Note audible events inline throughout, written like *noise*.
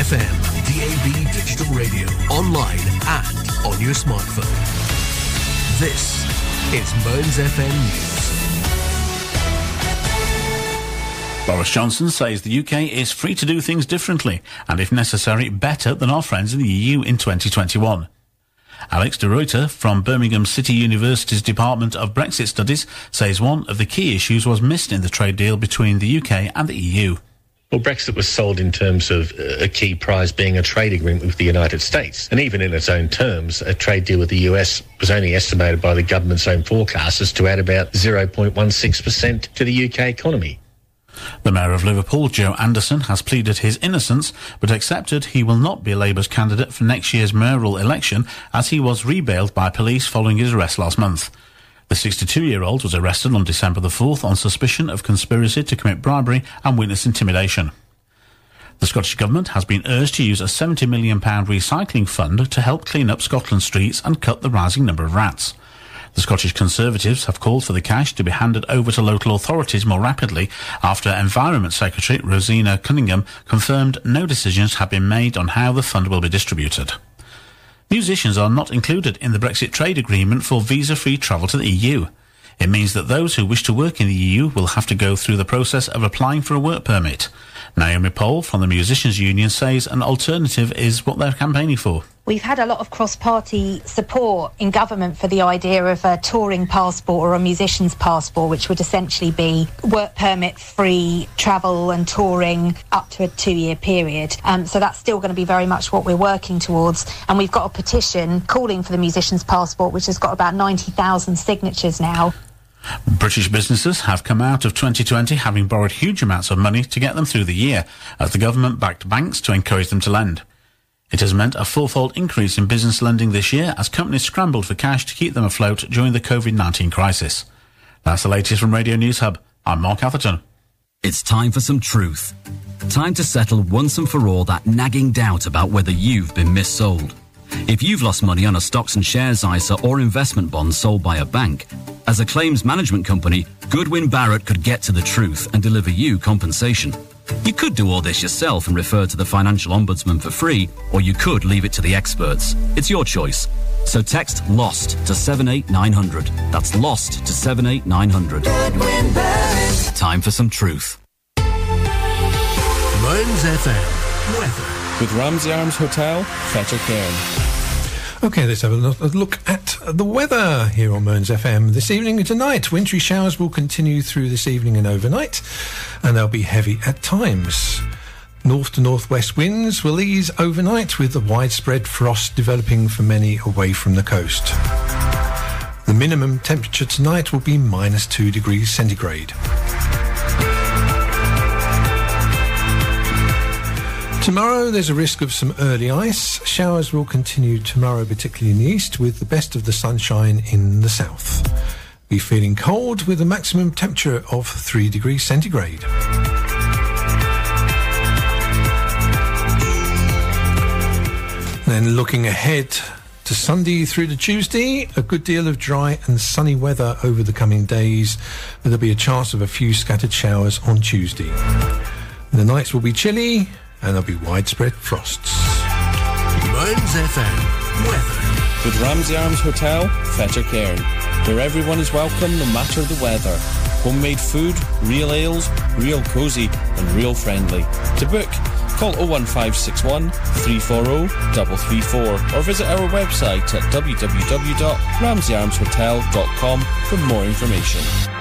FM, DAB digital radio, online and on your smartphone. This is Mearns FM News. Boris Johnson says the UK is free to do things differently and, if necessary, better than our friends in the EU in 2021. Alex de Ruyter from Birmingham City University's Department of Brexit Studies says one of the key issues was missed in the trade deal between the UK and the EU. Well, Brexit was sold in terms of uh, a key prize being a trade agreement with the United States. And even in its own terms, a trade deal with the US was only estimated by the government's own forecasters to add about 0.16% to the UK economy. The Mayor of Liverpool, Joe Anderson, has pleaded his innocence, but accepted he will not be Labour's candidate for next year's mayoral election as he was rebailed by police following his arrest last month. The 62 year old was arrested on December the 4th on suspicion of conspiracy to commit bribery and witness intimidation. The Scottish Government has been urged to use a £70 million recycling fund to help clean up Scotland's streets and cut the rising number of rats. The Scottish Conservatives have called for the cash to be handed over to local authorities more rapidly after Environment Secretary Roseanna Cunningham confirmed no decisions have been made on how the fund will be distributed. Musicians are not included in the Brexit trade agreement for visa-free travel to the EU. It means that those who wish to work in the EU will have to go through the process of applying for a work permit. Naomi Pohl from the Musicians Union says an alternative is what they're campaigning for. We've had a lot of cross party support in government for the idea of a touring passport or a musician's passport, which would essentially be work permit free travel and touring up to a two year period. Um, so that's still going to be very much what we're working towards. And we've got a petition calling for the musician's passport, which has got about 90,000 signatures now. British businesses have come out of 2020 having borrowed huge amounts of money to get them through the year, as the government backed banks to encourage them to lend. It has meant a fourfold increase in business lending this year as companies scrambled for cash to keep them afloat during the COVID-19 crisis. That's the latest from Radio News Hub. I'm Mark Atherton. It's time for some truth. Time to settle once and for all that nagging doubt about whether you've been missold. If you've lost money on a stocks and shares ISA or investment bond sold by a bank, as a claims management company, Goodwin Barrett could get to the truth and deliver you compensation. You could do all this yourself and refer to the Financial Ombudsman for free, or you could leave it to the experts. It's your choice. So text LOST to 78900. That's LOST to 78900. Time for some truth. Mearns FM. Weather. With Ramsey Arms Hotel, Fettercairn. Okay, let's have a look at the weather here on Mearns FM this evening and tonight. Wintry showers will continue through this evening and overnight, and they'll be heavy at times. North to northwest winds will ease overnight with the widespread frost developing for many away from the coast. The minimum temperature tonight will be minus 2 degrees centigrade. Tomorrow there's a risk of some early ice. Showers will continue tomorrow, particularly in the east, with the best of the sunshine in the south. Be feeling cold with a maximum temperature of 3 degrees centigrade. Then looking ahead to Sunday through to Tuesday, a good deal of dry and sunny weather over the coming days. There'll be a chance of a few scattered showers on Tuesday. The nights will be chilly and there'll be widespread frosts. Mearns FM weather. With Ramsey Arms Hotel, Fettercairn, where everyone is welcome no matter the weather. Homemade food, real ales, real cosy, and real friendly. To book, call 01561 340 334 or visit our website at www.ramseyarmshotel.com for more information.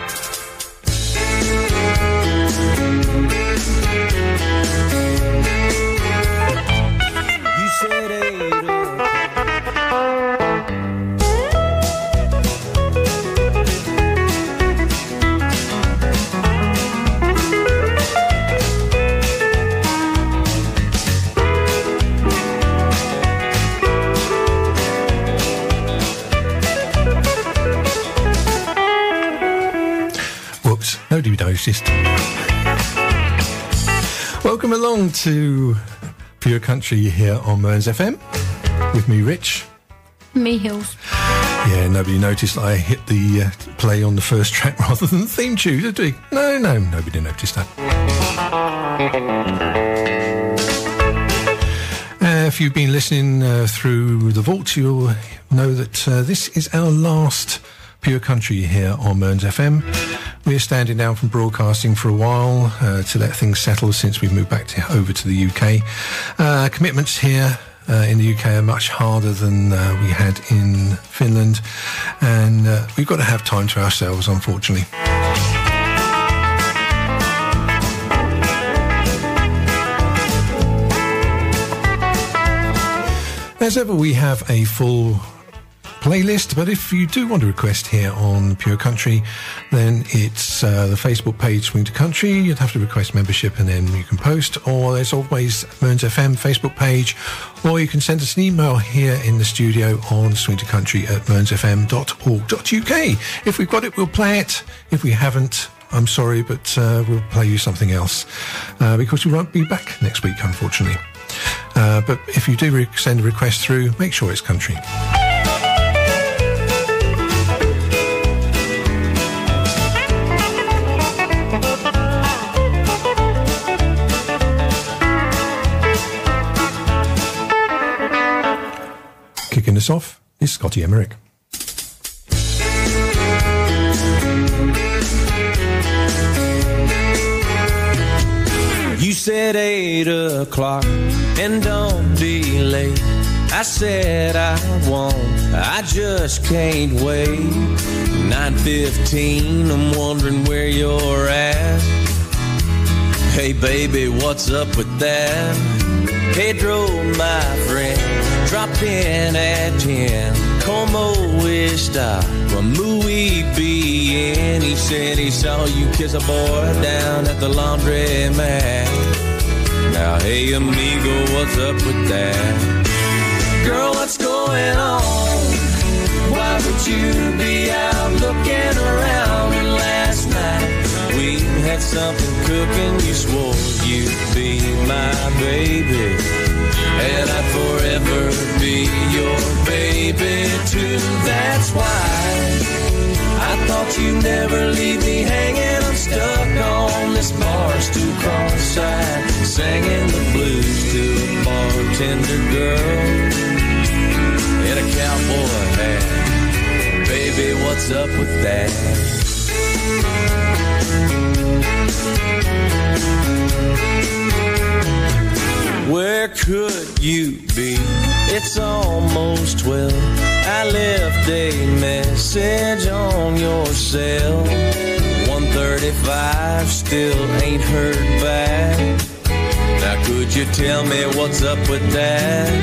Noticed. Welcome along to Pure Country here on Mearns FM with me, Rich. Me, Hils. Yeah, nobody noticed I hit the uh, play on the first track *laughs* rather than the theme tune, did we? No, no, nobody noticed that. if you've been listening uh, through the vault, you'll know that uh, this is our last Pure Country here on Mearns FM. We're standing down from broadcasting for a while uh, to let things settle since we've moved back to, over to the UK. Uh, commitments here uh, in the UK are much harder than uh, we had in Finland, and uh, we've got to have time to ourselves, unfortunately. As ever, we have a full playlist, but if you do want to request here on Pure Country, then it's uh, the Facebook page Swing to Country. You'd have to request membership and then you can post, or there's always Mearns FM Facebook page, or you can send us an email here in the studio on swing to country at mearnsfm.org.uk. If we've got it, we'll play it. If we haven't, I'm sorry, but uh, we'll play you something else uh, because we won't be back next week, unfortunately. Uh, but if you do re- send a request through, make sure it's country. Us off is Scotty Emerick. You said eight o'clock and don't be late. I said I won't, I just can't wait. 9.15, I'm wondering where you're at. Hey baby, what's up with that? Pedro, my friend, dropped in at 10. Como está? muy bien. He said he saw you kiss a boy down at the laundry mat. Now, hey amigo, what's up with that? Girl, what's going on? Why would you be out looking around? And last night we had something cooking. You swore you'd be my baby, and I'd forever be your baby too. That's why I thought you'd never leave me hanging. I'm stuck on this bar stool cross-eyed, singing the blues to a bartender girl in a cowboy hat. Baby, what's up with that? Where could you be? It's almost 12. I left a message on your cell. 135, still ain't heard back. Now could you tell me what's up with that?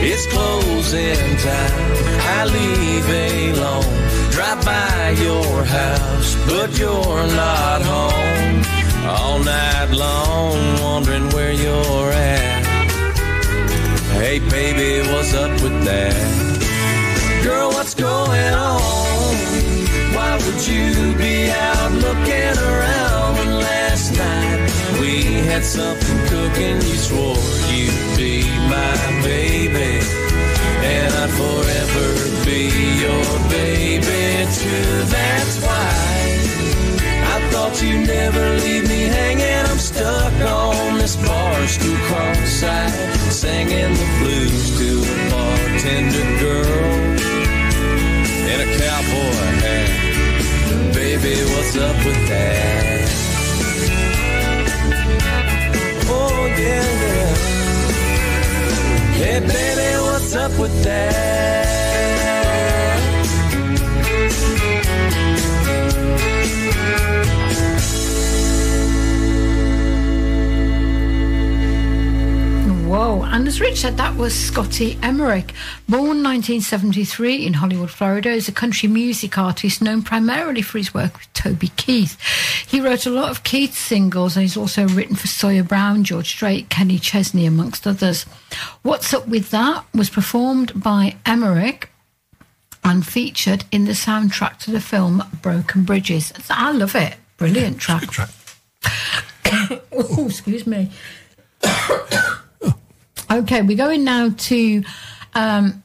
It's closing time. I leave alone. Drive by your house, but you're not home. All night long, wondering where you're at. Hey baby, what's up with that? Girl, what's going on? Why would you be out looking around when last night we had something cooking? You swore you'd be my baby, and I'd forever be your baby too. That's why thought you'd never leave me hanging. I'm stuck on this bar stool cross-eyed, singing the blues to a bartender girl in a cowboy hat. Baby, what's up with that? Oh, yeah, yeah. Hey, baby, what's up with that? Whoa. And as Rich said, that was Scotty Emerick. Born 1973 in Hollywood, Florida, is a country music artist known primarily for his work with Toby Keith. He wrote a lot of Keith singles and he's also written for Sawyer Brown, George Strait, Kenny Chesney, amongst others. What's Up With That was performed by Emerick and featured in the soundtrack to the film Broken Bridges. I love it. Brilliant track. track. *coughs* oh, excuse me. Okay, we're going now to um,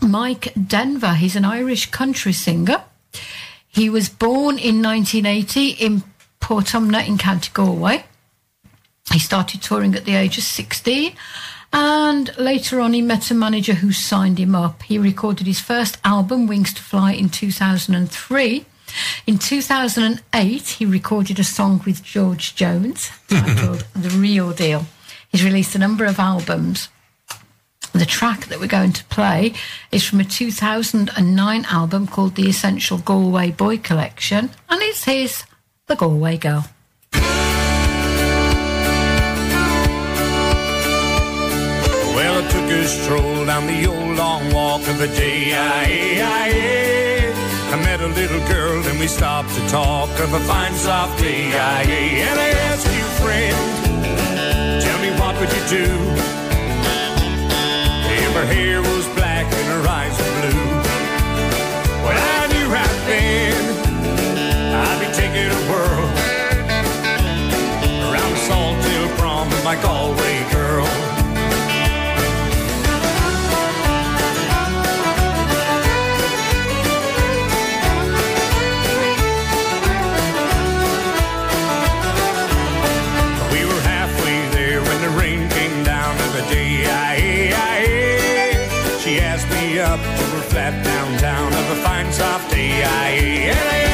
Mike Denver. He's an Irish country singer. He was born in 1980 in Portumna in County Galway. He started touring at the age of 16 And later on, he met a manager who signed him up. He recorded his first album, Wings to Fly, in 2003. In 2008, he recorded a song with George Jones titled *laughs* The Real Deal. He's released a number of albums. The track that we're going to play is from a 2009 album called The Essential Galway Boy Collection, and it's his The Galway Girl. Well, I took a stroll down the old long walk of the day. I, met a little girl and we stopped to talk of a fine soft day. And I asked you, friend, would you do. Was up to her flat downtown of a fine soft day.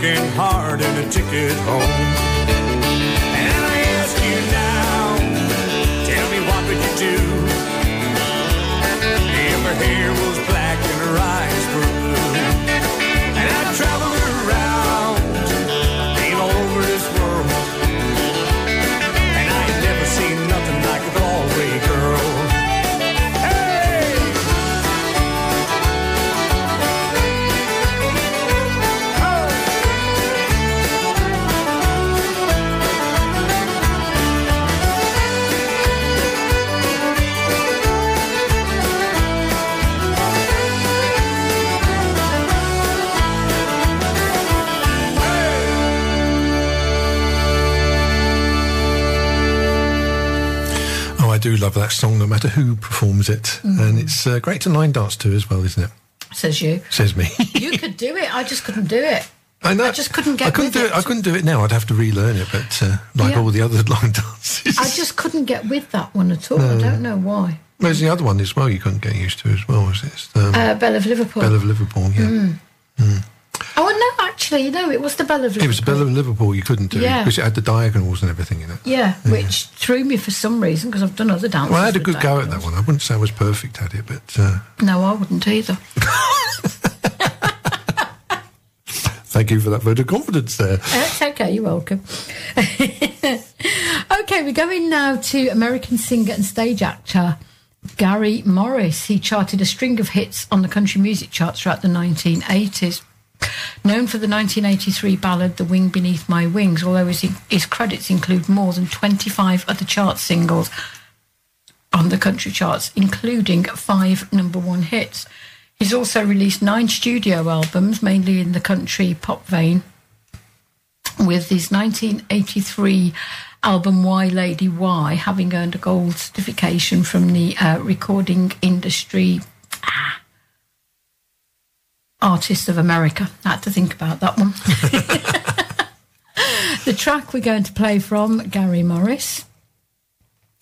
Broken heart and a ticket home. Do love that song, no matter who performs it, and it's uh, great to line dance to as well, isn't it? Says you. Says me. *laughs* You could do it. I just couldn't do it. I know. I just couldn't get I couldn't do it. it. I couldn't do it now. I'd have to relearn it, but uh, like Yeah. all the other *laughs* line dances, I just couldn't get with that one at all. I don't know why. there's the other one as well. You couldn't get used to as well. Was it um, Uh, Belle of Liverpool. Bell of Liverpool? Yeah, oh no, actually, no, it was the Belle of Liverpool. it was the Bell of Liverpool. You couldn't do Yeah. because it had the diagonals and everything in it. Yeah, which threw me for some reason because I've done other dances. Well, I had a good go at that one. I wouldn't say I was perfect at it, but uh, No, I wouldn't either. *laughs* thank you for that vote of confidence there. That's okay, you're welcome. *laughs* okay, we're going now to American singer and stage actor Gary Morris. He charted a string of hits on the country music charts throughout the 1980s. Known for the 1983 ballad The Wing Beneath My Wings, although his, his credits include more than 25 other chart singles on the country charts, including five number one hits. He's also released nine studio albums, mainly in the country pop vein, with his 1983 album Why Lady Why having earned a gold certification from the uh, Recording Industry ah, Artists of America. I had to think about that one. *laughs* the track we're going to play from Gary Morris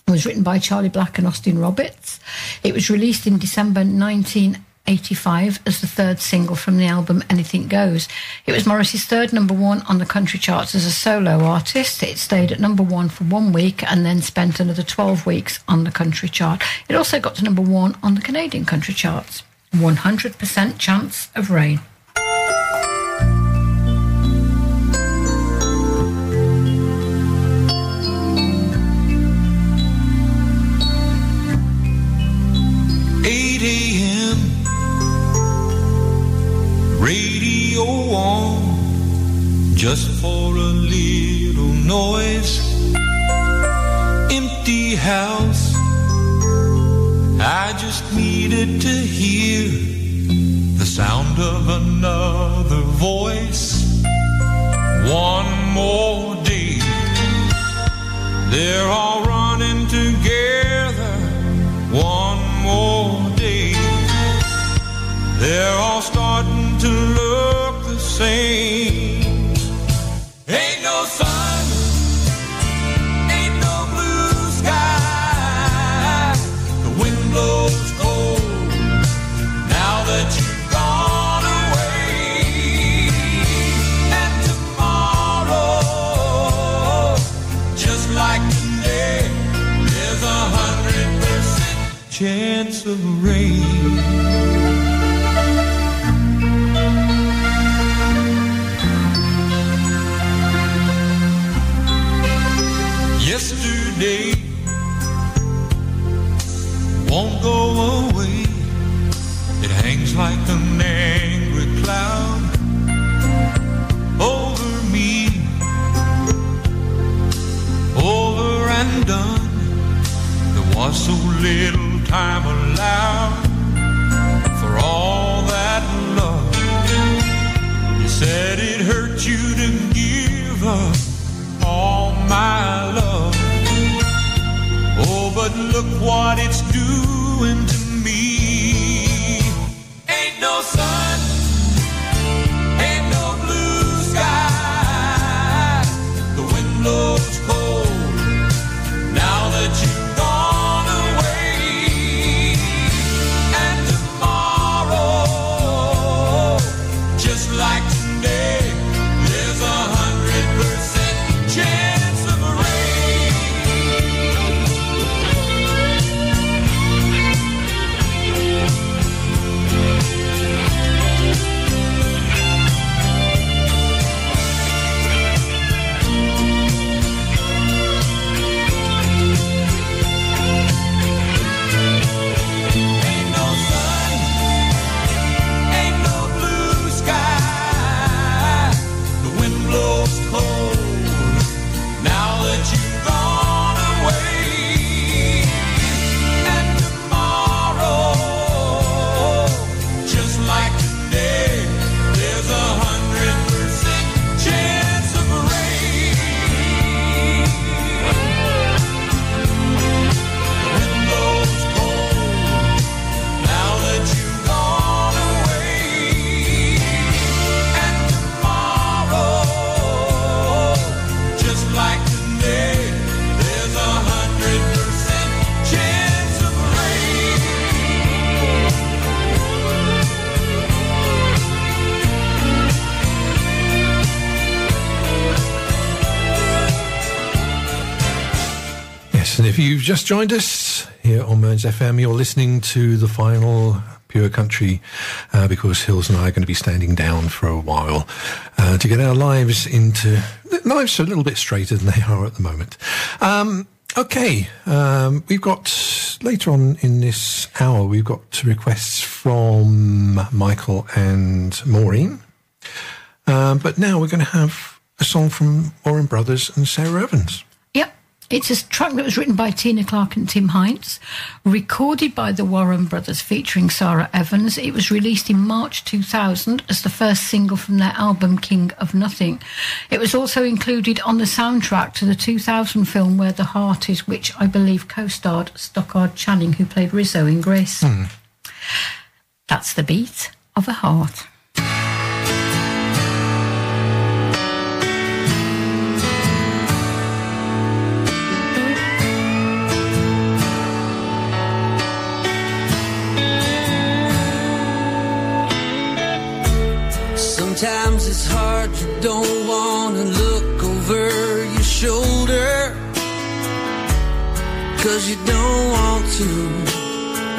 was written by Charlie Black and Austin Roberts. It was released in December 1985 as the third single from the album Anything Goes. It was Morris's third number one on the country charts as a solo artist. It stayed at number one for one week and then spent another 12 weeks on the country chart. It also got to number one on the Canadian country charts. 100% chance of rain. radio on just for a little noise. Empty house just needed to hear the sound of another voice. One more day, they're all running together. One more day, they're all starting to look the same. Look what it's doing just joined us here on Mearns FM, you're listening to the final Pure Country uh, because Hils and I are going to be standing down for a while uh, to get our lives into lives a little bit straighter than they are at the moment. Um, okay, um, we've got later on in this hour we've got requests from Michael and Maureen, um, but now we're going to have a song from Warren Brothers and Sara Evans. It's a track that was written by Tena Clark and Tim Heintz, recorded by the Warren Brothers featuring Sara Evans. It was released in March 2000 as the first single from their album King of Nothing. It was also included on the soundtrack to the 2000 film Where the Heart Is, which I believe co starred Stockard Channing, who played Rizzo in Grease. Hmm. That's the beat of a heart. Sometimes it's hard, you don't wanna look over your shoulder. Cause you don't want to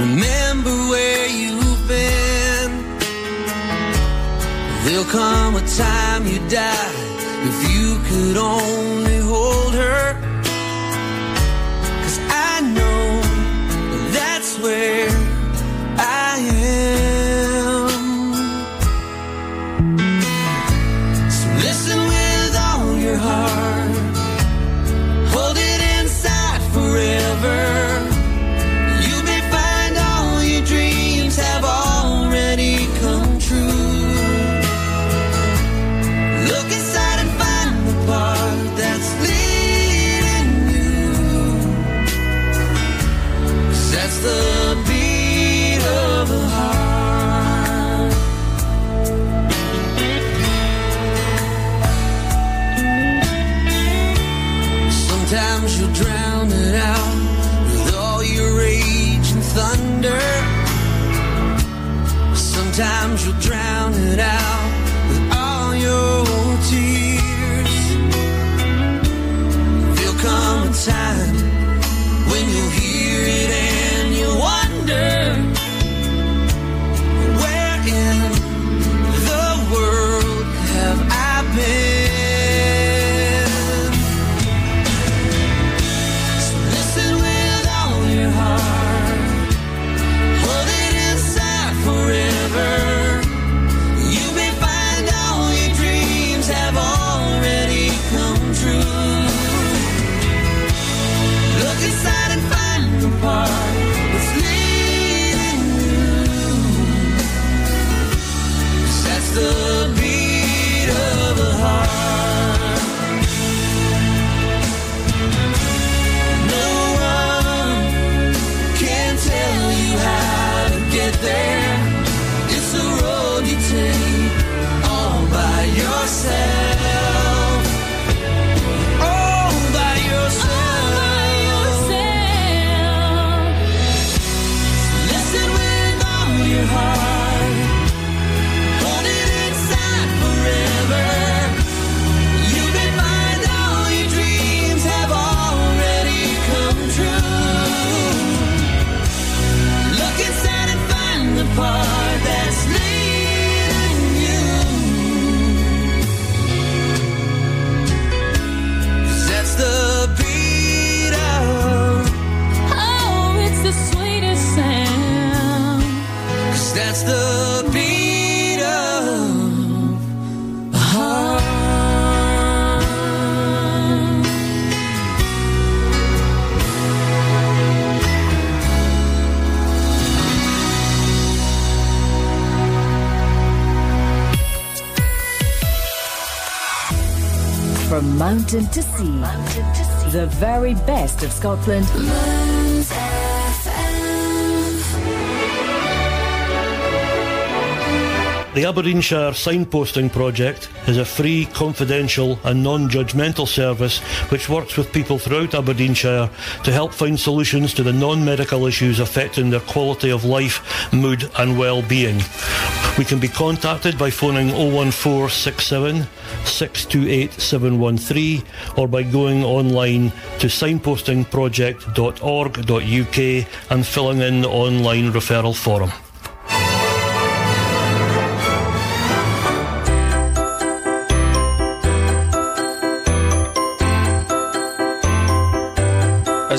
remember where you've been. There'll come a time you die if you could only hold her. Cause I know that's where Sometimes you'll drown From mountain to see. the very best of Scotland. The Aberdeenshire Signposting Project is a free, confidential and non-judgmental service which works with people throughout Aberdeenshire to help find solutions to the non-medical issues affecting their quality of life, mood and well-being. We can be contacted by phoning 01467 628 713 or by going online to signpostingproject.org.uk and filling in the online referral form.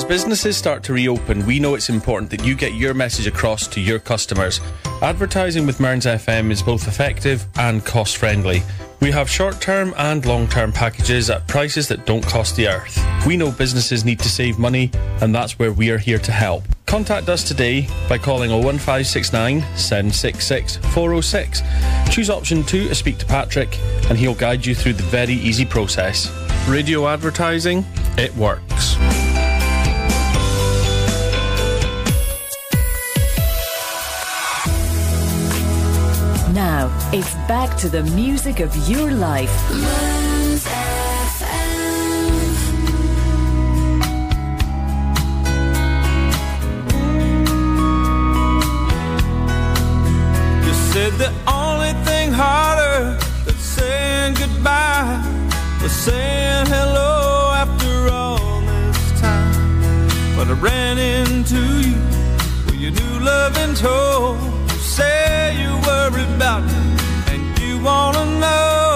Businesses start to reopen, we know it's important that you get your message across to your customers. Advertising with Mearns FM is both effective and cost friendly. We have short term and long term packages at prices that don't cost the earth. We know businesses need to save money, and that's where we are here to help. Contact us today by calling 01569 766 406. Choose option 2 to speak to Patrick, and he'll guide you through the very easy process. Radio advertising, it works. It's back to the music of your life. You said the only thing harder than saying goodbye was saying hello after all this time. But I ran into you with your new loving told. Worry about. And you wanna know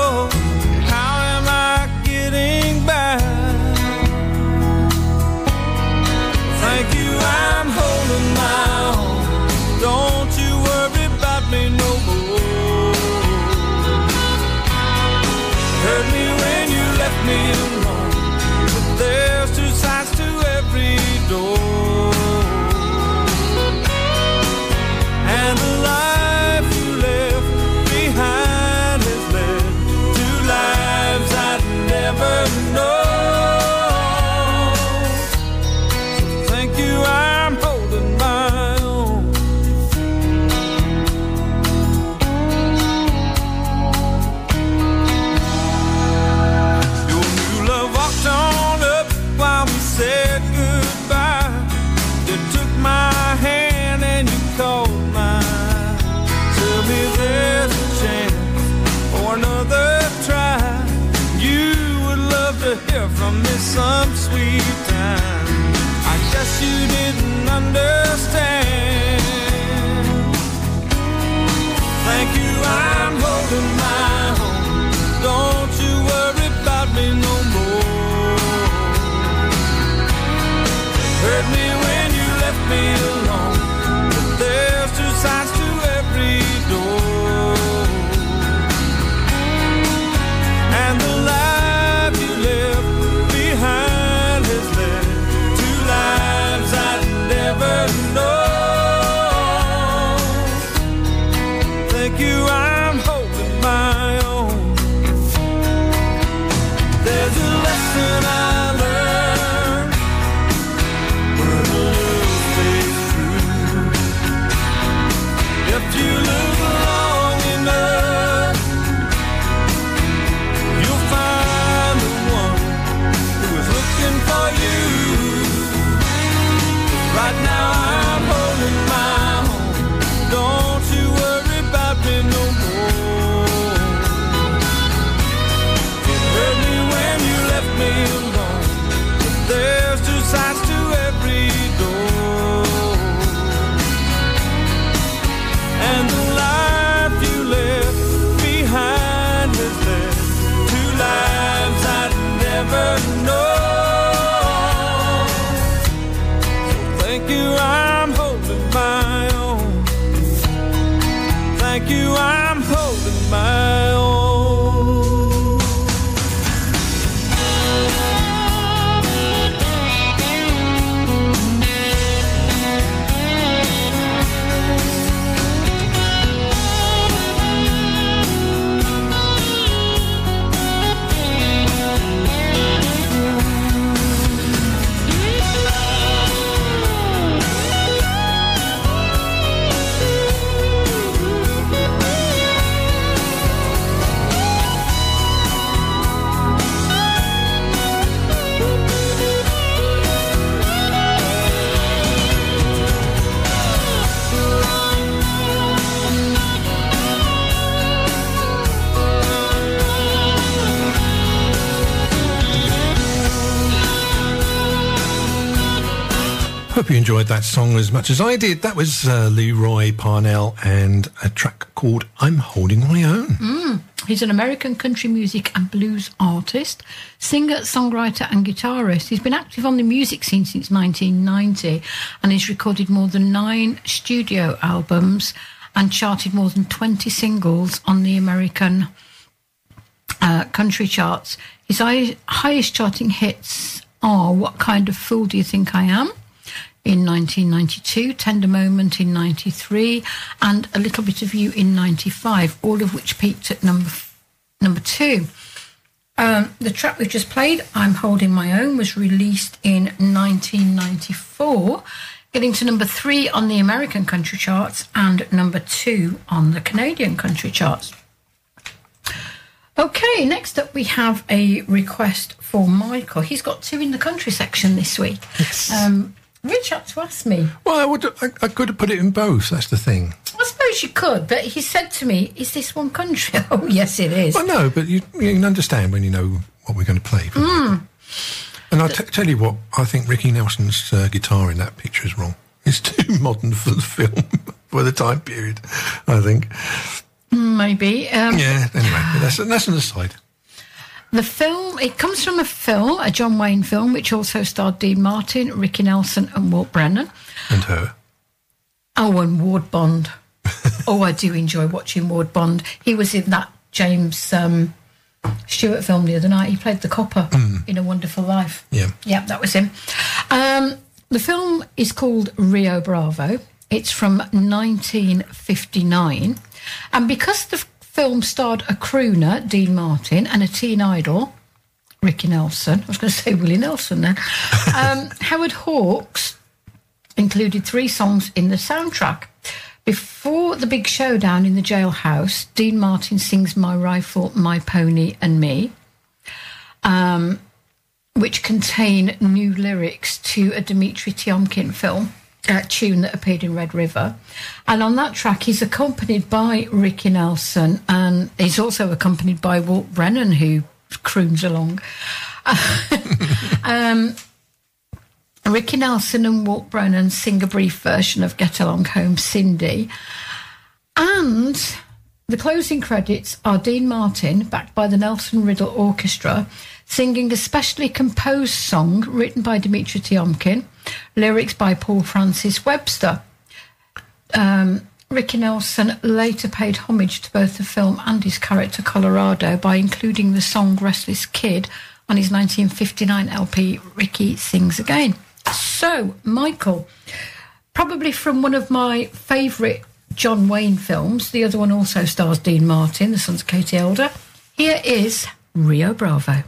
that song as much as I did. That was uh, Lee Roy Parnell and a track called I'm Holding My Own. Mm. He's an American country music and blues artist, singer, songwriter, and guitarist. He's been active on the music scene since 1990 and he's recorded more than nine studio albums and charted more than 20 singles on the American uh, country charts. His highest charting hits are What Kind of Fool Do You Think I Am? In 1992, Tender Moment in 93, and A Little Bit of You in 95, all of which peaked at number number two. Um, the track we've just played, I'm Holding My Own, was released in 1994, getting to number three on the American country charts and number two on the Canadian country charts. Okay, next up we have a request for Michael. He's got two in the country section this week. Um, Rich up to ask me. Well, I, would, I, I could have put it in both. That's the thing. I suppose you could, but he said to me, "Is this one country?" *laughs* Oh, yes, it is. Well, no, but you, you can understand when you know what we're going to play. Mm. And I'll t- tell you what, I think Ricky Nelson's uh, guitar in that picture is wrong. *laughs* It's too modern for the film, *laughs* for the time period, I think. Maybe. Um, Yeah, anyway, *sighs* that's, that's an aside. The film, it comes from a film, a John Wayne film, which also starred Dean Martin, Ricky Nelson, and Walt Brennan. And her. Oh, and Ward Bond. *laughs* oh, I do enjoy watching Ward Bond. He was in that James um, Stewart film the other night. He played the copper Mm. in A Wonderful Life. Yeah. Yeah, that was him. Um, the film is called Rio Bravo. It's from 1959. And because the film starred a crooner, Dean Martin, and a teen idol, Ricky Nelson, I was going *laughs* to say Willie Nelson then, um, Howard Hawks included three songs in the soundtrack. Before the big showdown in the jailhouse, Dean Martin sings My Rifle, My Pony, and Me, um, which contain new lyrics to a Dmitri Tiomkin film. Uh, tune that appeared in Red River. And on that track, he's accompanied by Ricky Nelson and he's also accompanied by Walt Brennan, who croons along. *laughs* um, Ricky Nelson and Walt Brennan sing a brief version of Get Along Home Cindy. And the closing credits are Dean Martin, backed by the Nelson Riddle Orchestra, singing a specially composed song written by Dimitri Tiomkin, lyrics by Paul Francis Webster. Um, Ricky Nelson later paid homage to both the film and his character Colorado by including the song Restless Kid on his 1959 LP Ricky Sings Again. So, Michael, probably from one of my favourite John Wayne films, the other one also stars Dean Martin, the sons of Katie Elder. Here is Rio Bravo.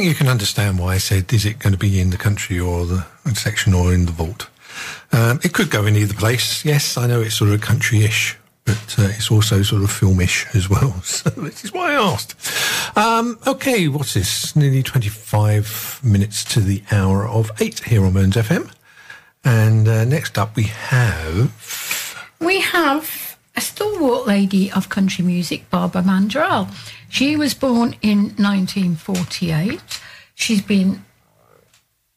Think you can understand why I said, is it going to be in the country or the section or in the vault? Um, it could go in either place. Yes, I know it's sort of country-ish, but uh, it's also sort of filmish as well. *laughs* So this is why I asked. Um, okay, what's this? Nearly 25 minutes to the hour of 8 here on Mearns FM. And uh, next up we have... We have a stalwart lady of country music, Barbara Mandrell. She was born in 1948. She's been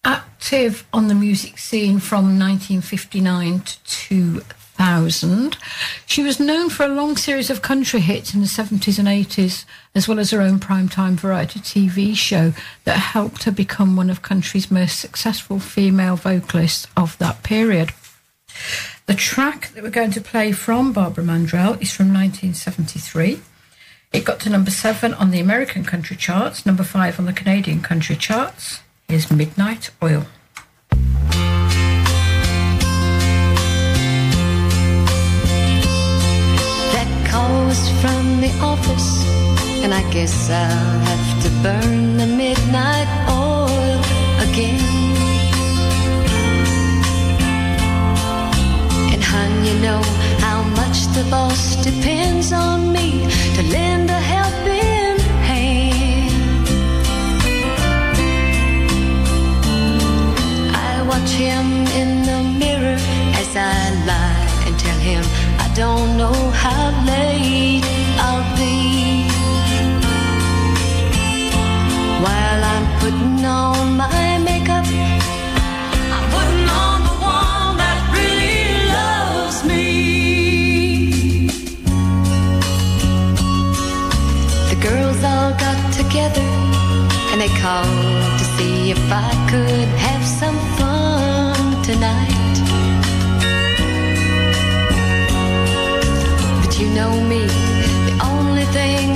active on the music scene from 1959 to 2000. She was known for a long series of country hits in the 70s and 80s, as well as her own primetime variety TV show that helped her become one of country's most successful female vocalists of that period. The track that we're going to play from Barbara Mandrell is from 1973. It got to number seven on the American country charts, number five on the Canadian country charts. Here's Midnight Oil. That call was from the office, and I guess I'll have to burn the midnight oil you know how much the boss depends on me to lend a helping hand. I watch him in the mirror as I lie and tell him I don't know how late I'll be. While I'm putting on my together and they called to see if I could have some fun tonight. But you know me, the only thing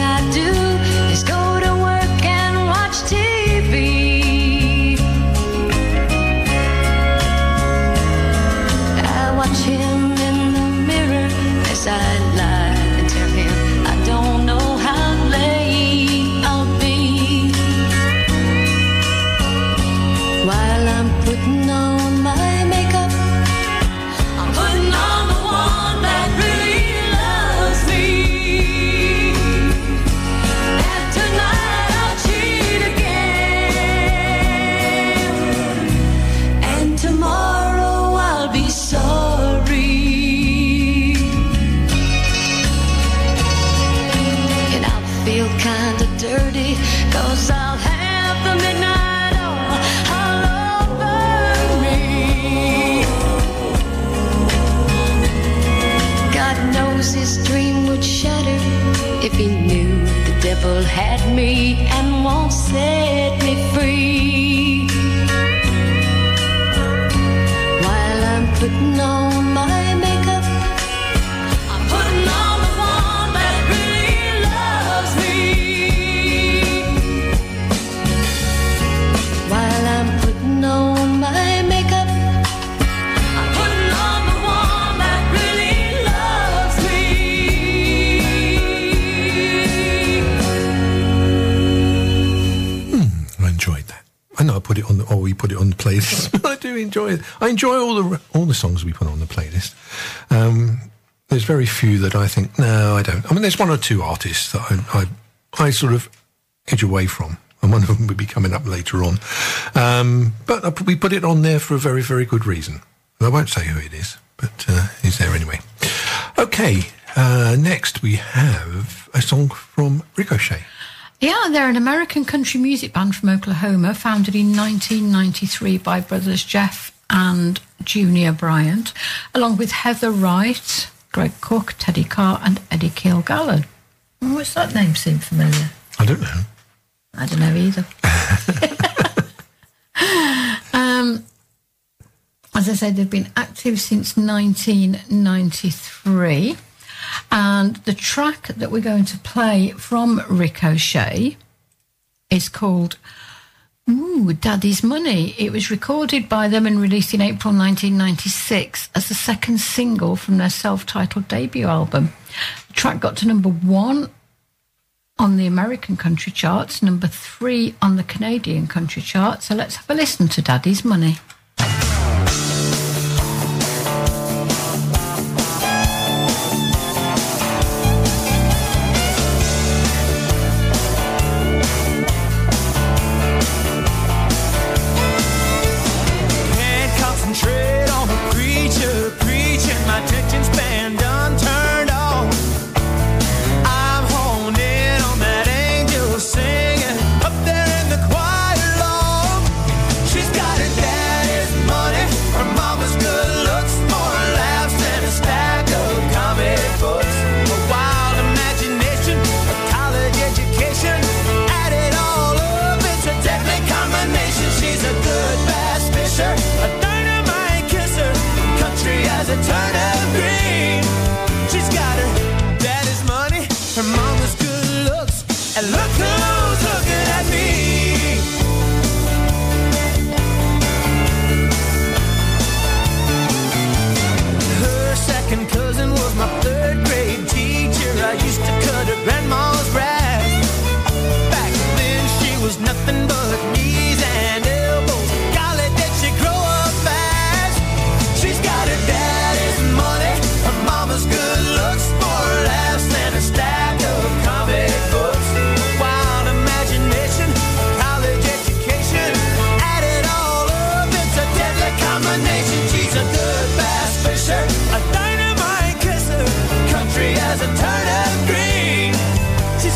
feel kinda dirty, cause I'll have the midnight oil all over me. God knows his dream would shatter if he knew the devil had me and won't set me free. While I'm putting on put it on the playlist. but *laughs* I do enjoy it. I enjoy all the all the songs we put on the playlist. Um, there's very few that I think no, I don't. I mean, there's one or two artists that I I, I sort of edge away from, and one of them will be coming up later on. Um, but I, we put it on there for a very very good reason. I won't say who it is, but uh, he's there anyway. Okay, uh, next we have a song from Ricochet. Yeah, they're an American country music band from Oklahoma, founded in 1993 by brothers Jeff and Junior Bryant, along with Heather Wright, Greg Cook, Teddy Carr, and Eddie Kilgallon. What's that name seem familiar? I don't know. I don't know either. *laughs* um, as I said, they've been active since 1993. And the track that we're going to play from Ricochet is called Ooh, Daddy's Money. It was recorded by them and released in April 1996 as the second single from their self titled debut album. The track got to number one on the American country charts, number three on the Canadian country chart. So let's have a listen to Daddy's Money.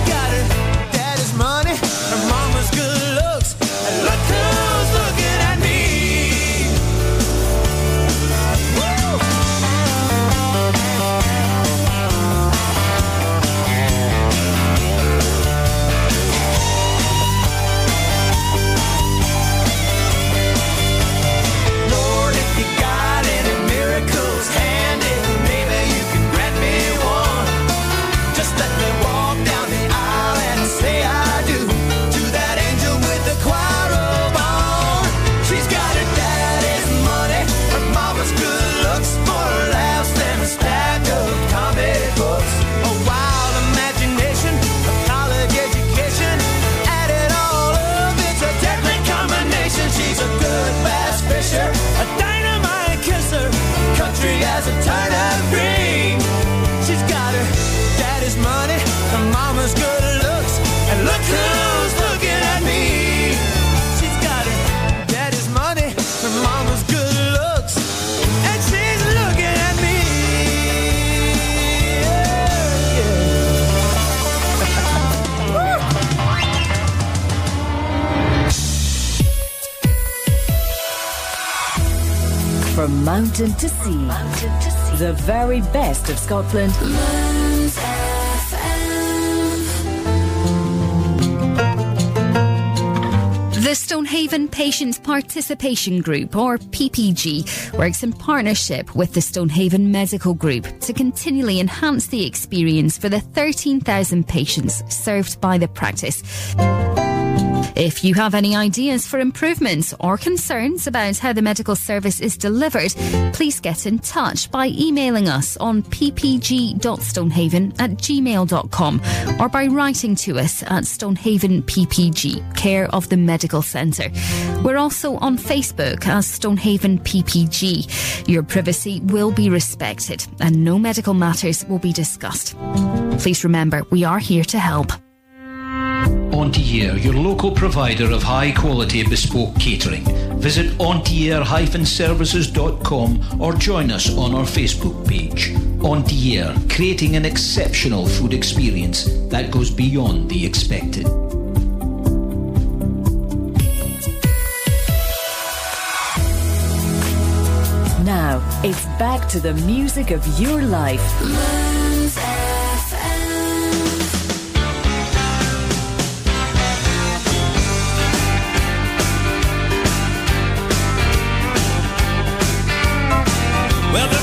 got it. Mountain to sea. Mountain to sea. The very best of Scotland. The Stonehaven Patients Participation Group, or PPG, works in partnership with the Stonehaven Medical Group to continually enhance the experience for the 13,000 patients served by the practice. If you have any ideas for improvements or concerns about how the medical service is delivered, please get in touch by emailing us on ppg.stonehaven at gmail.com or by writing to us at Stonehaven PPG, care of the Medical Centre. We're also on Facebook as Stonehaven PPG. Your privacy will be respected and no medical matters will be discussed. Please remember, we are here to help. Ontier, your local provider of high quality bespoke catering. Visit ontier-services.com or join us on our Facebook page. Ontier, creating an exceptional food experience that goes beyond the expected. Now, it's back to the music of your life. Well,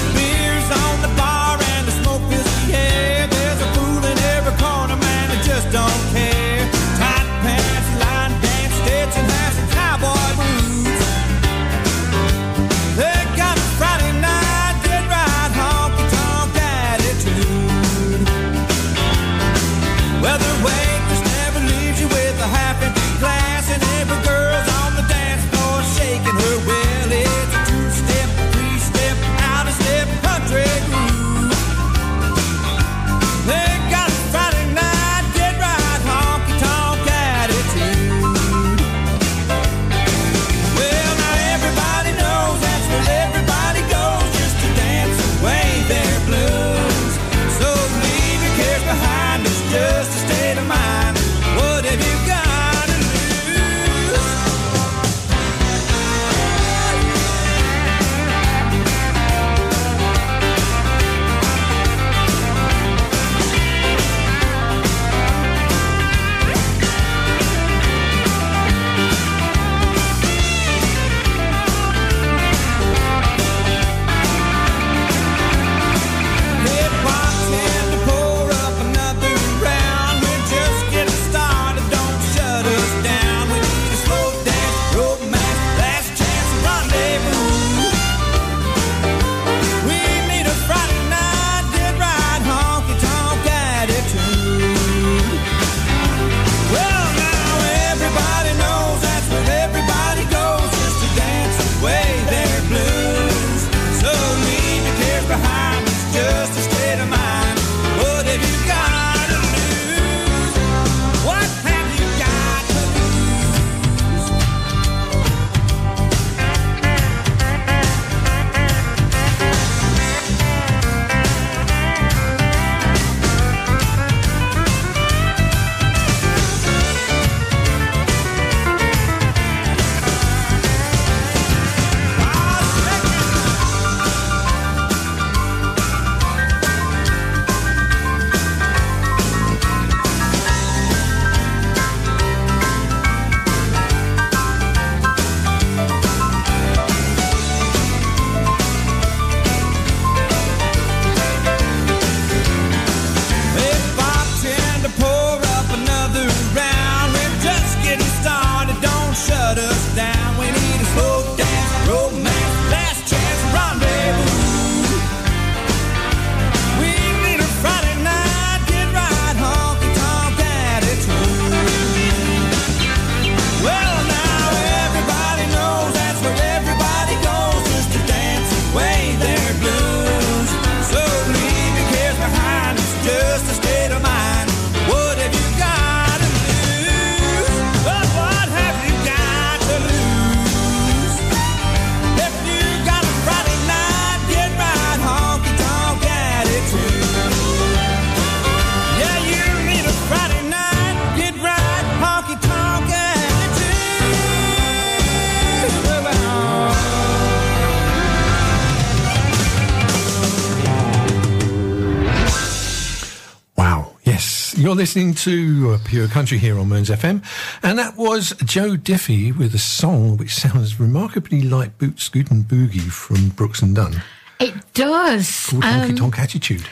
You're listening to Pure Country here on Mearns FM, and that was Joe Diffie with a song which sounds remarkably like Boot Scoot and Boogie from Brooks and Dunn, It does. called Honky Um, Tonk Attitude.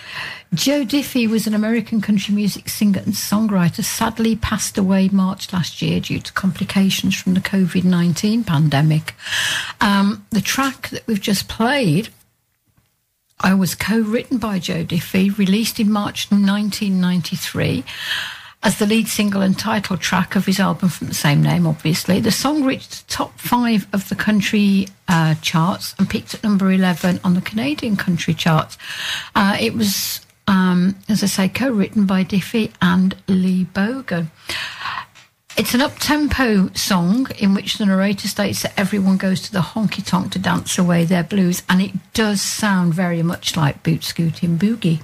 Joe Diffie was an American country music singer and songwriter. Sadly, passed away March last year due to complications from the COVID 19 pandemic. Um, the track that we've just played I was co written by Joe Diffie, released in March 1993 as the lead single and title track of his album from the same name, obviously. The song reached the top five of the country uh, charts and peaked at number 11 on the Canadian country charts. Uh, it was, um, as I say, co written by Diffie and Lee Bogan. It's an up-tempo song in which the narrator states that everyone goes to the honky tonk to dance away their blues, and it does sound very much like Boot Scooting Boogie.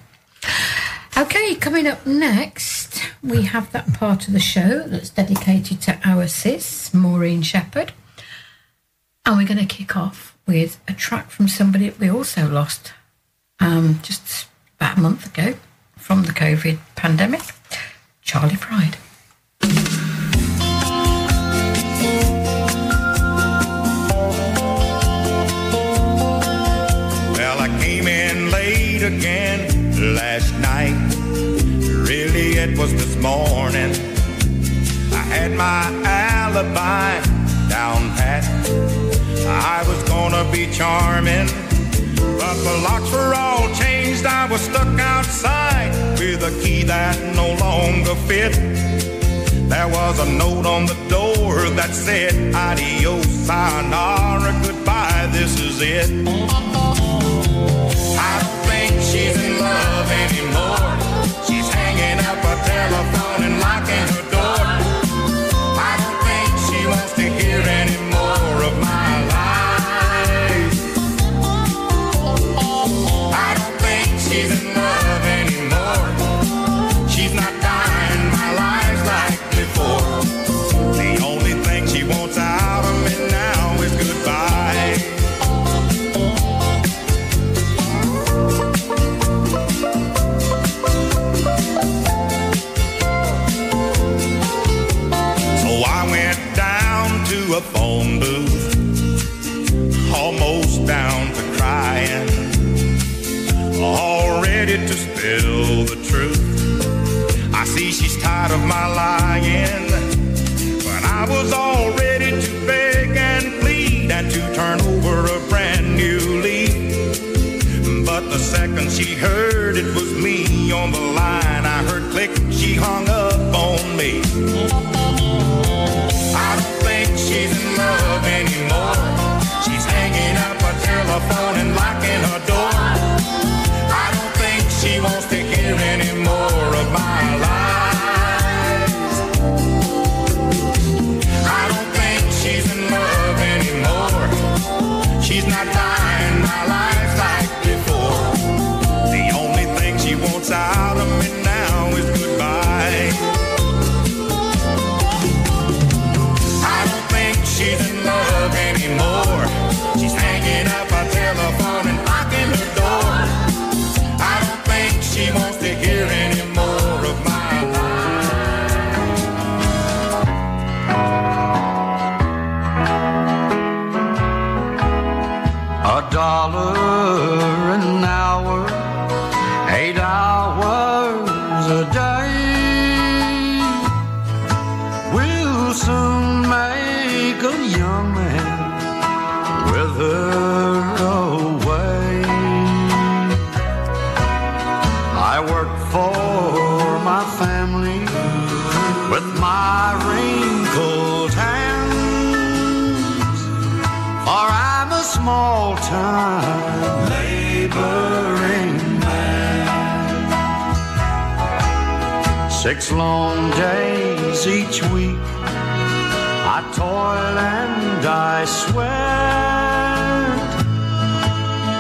Okay, coming up next, we have that part of the show that's dedicated to our sis, Maureen Shepherd. And we're going to kick off with a track from somebody we also lost um, just about a month ago from the COVID pandemic, Charley Pride. Was this morning. I had my alibi down pat. I was gonna be charming, but the locks were all changed. I was stuck outside with a key that no longer fit. There was a note on the door that said, Adios, sayonara, goodbye, this is it. I don't think she's in love anymore. Telephone and locking her Six long days each week, I toil and I sweat.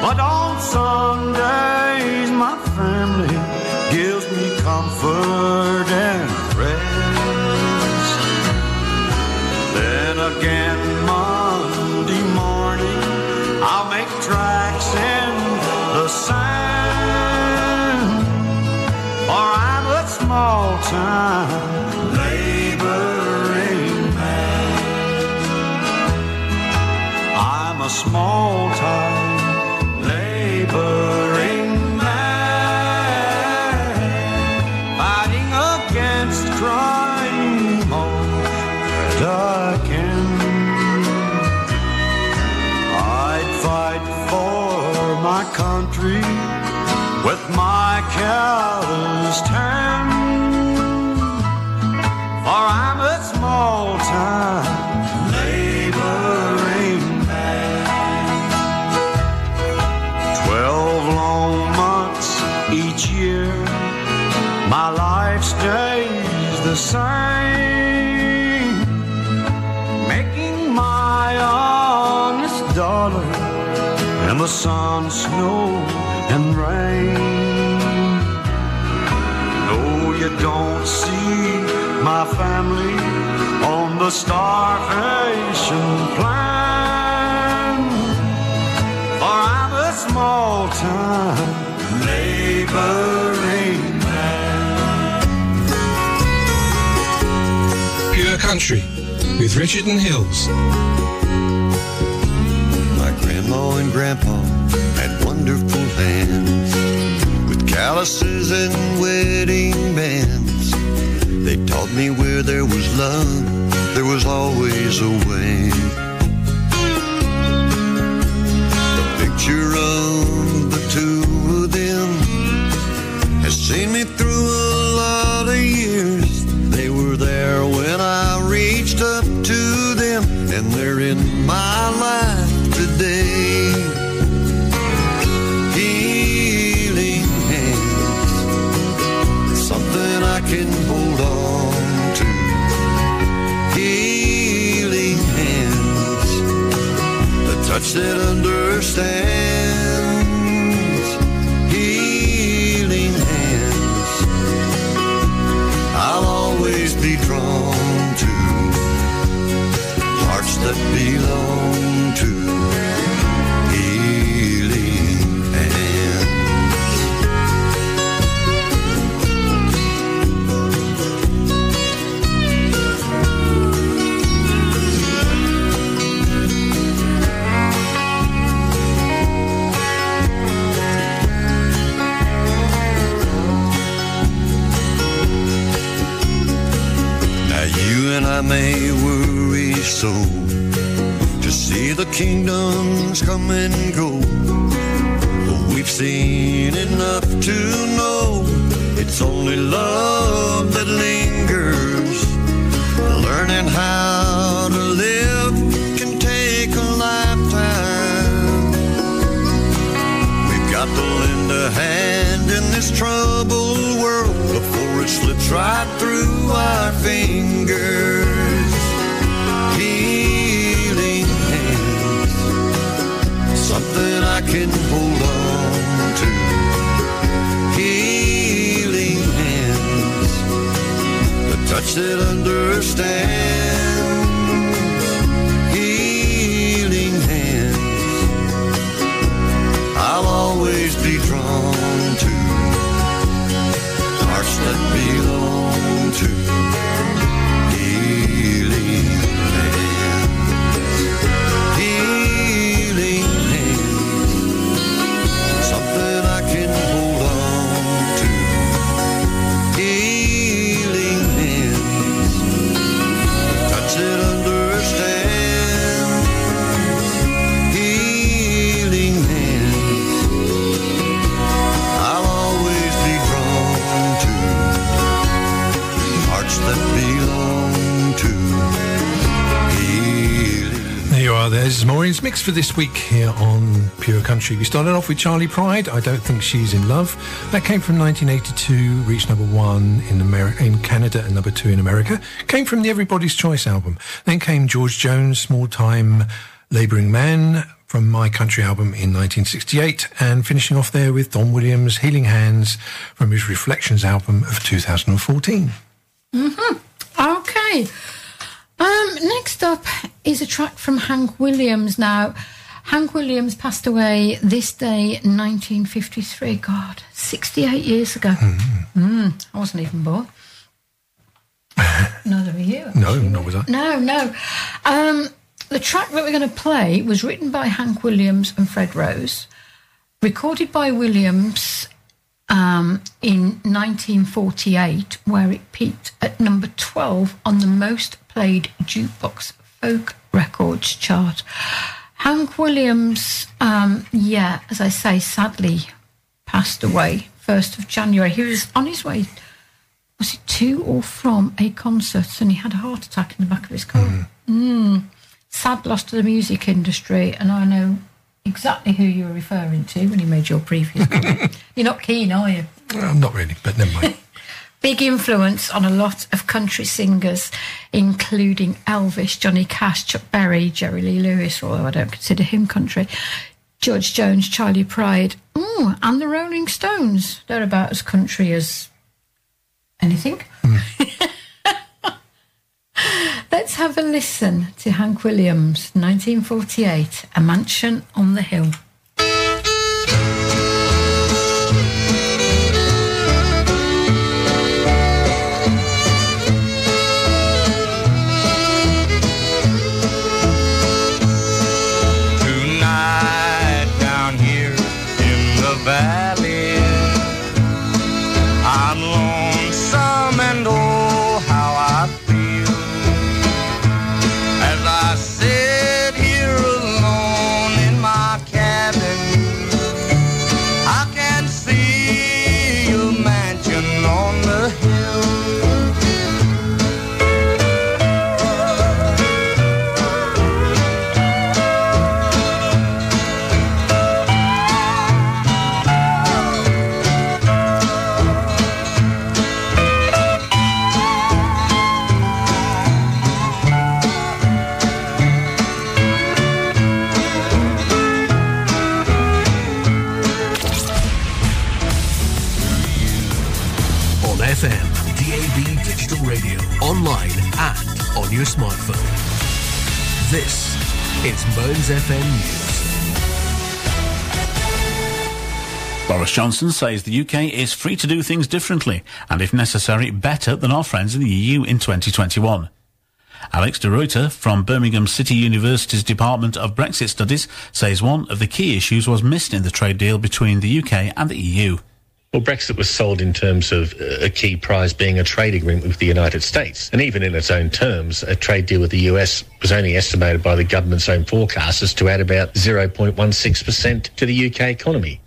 But on Sundays, my family gives me comfort and rest. Then again, same. Making my honest dollar in the sun, snow, and rain. No, you don't see my family on the starvation plan. For I'm a small time laboring Country with Richard and Hils. My grandma and grandpa had wonderful hands with calluses and wedding bands. They taught me where there was love, there was always a way. The picture of the two of them has seen me through worry so to see the kingdoms come and go. We've seen enough to know it's only love that lingers. Learning how to live can take a lifetime. We've got to lend a hand in this troubled world before it slips right through our fingers. Can hold on to. Healing hands, the touch that understands. For this week here on Pure Country. We started off with Charley Pride. I don't think she's in love. That came from 1982, reached number one in in Canada, and number two in America. Came from the Everybody's Choice album. Then came George Jones, Small Time Labouring Man from My Country album in 1968, and finishing off there with Don Williams, Healing Hands from his Reflections album of 2014. hmm Okay. Um, next up is a track from Hank Williams. Now, Hank Williams passed away this day, 1953. God, 68 years ago. Mm, I wasn't even born. Neither were you. No, nor was I. No, no. Um, the track that we're going to play was written by Hank Williams and Fred Rose, recorded by Williams um, in 1948, where it peaked at number 12 on the most played jukebox folk records chart. Hank Williams, um, yeah, as I say, sadly passed away 1st of January. He was on his way, was it to or from a concert, and he had a heart attack in the back of his car. Mm. Sad loss to the music industry, and I know exactly who you were referring to when you made your previous comment. *laughs* You're not keen, are you? Well, not really, but never mind. *laughs* Big influence on a lot of country singers, including Elvis, Johnny Cash, Chuck Berry, Jerry Lee Lewis, although I don't consider him country, George Jones, Charley Pride, ooh, and the Rolling Stones. They're about as country as anything. *laughs* Let's have a listen to Hank Williams, 1948, A Mansion on the Hill. Smartphone. This is Mearns FM News. Boris Johnson says the UK is free to do things differently and, if necessary, better than our friends in the EU in 2021. Alex de Ruyter from Birmingham City University's Department of Brexit Studies says one of the key issues was missed in the trade deal between the UK and the EU. Well, Brexit was sold in terms of uh, a key prize being a trade agreement with the United States. And even in its own terms, a trade deal with the US was only estimated by the government's own forecasters to add about 0.16% to the UK economy.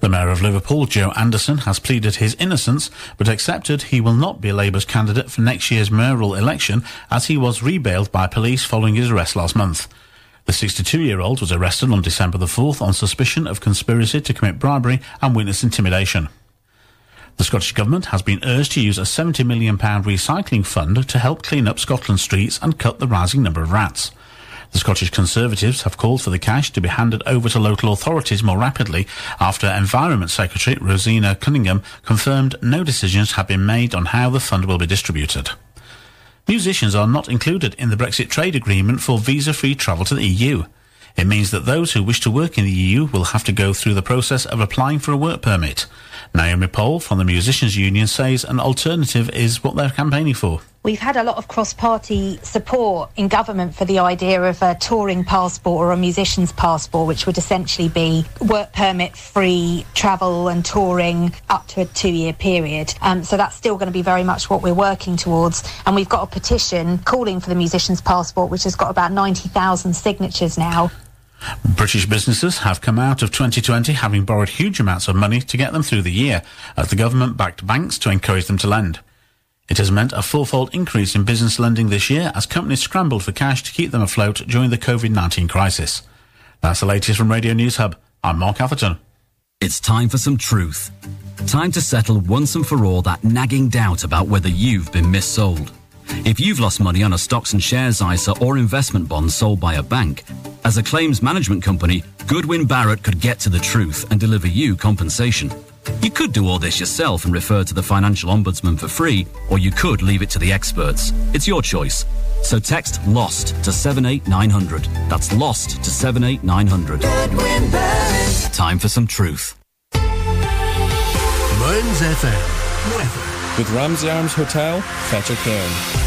The Mayor of Liverpool, Joe Anderson, has pleaded his innocence, but accepted he will not be Labour's candidate for next year's mayoral election as he was rebailed by police following his arrest last month. The 62-year-old was arrested on December the 4th on suspicion of conspiracy to commit bribery and witness intimidation. The Scottish Government has been urged to use a £70 million recycling fund to help clean up Scotland's streets and cut the rising number of rats. The Scottish Conservatives have called for the cash to be handed over to local authorities more rapidly after Environment Secretary Roseanna Cunningham confirmed no decisions have been made on how the fund will be distributed. Musicians are not included in the Brexit trade agreement for visa-free travel to the EU. It means that those who wish to work in the EU will have to go through the process of applying for a work permit. Naomi Pohl from the Musicians Union says an alternative is what they're campaigning for. We've had a lot of cross party support in government for the idea of a touring passport or a musician's passport, which would essentially be work permit free travel and touring up to a two year period. Um, so that's still going to be very much what we're working towards. And we've got a petition calling for the musician's passport, which has got about 90,000 signatures now. British businesses have come out of 2020 having borrowed huge amounts of money to get them through the year, as the government backed banks to encourage them to lend. It has meant a fourfold increase in business lending this year as companies scrambled for cash to keep them afloat during the COVID-19 crisis. That's the latest from Radio News Hub. I'm Mark Atherton. It's time for some truth. Time to settle once and for all that nagging doubt about whether you've been missold. If you've lost money on a stocks and shares ISA or investment bond sold by a bank, as a claims management company, Goodwin Barrett could get to the truth and deliver you compensation. You could do all this yourself and refer to the financial ombudsman for free, or you could leave it to the experts. It's your choice. So text LOST to 78900. That's LOST to 78900. Time for some truth. Mearns FM. Weather. with Ramsay Arms Hotel, Fettercairn.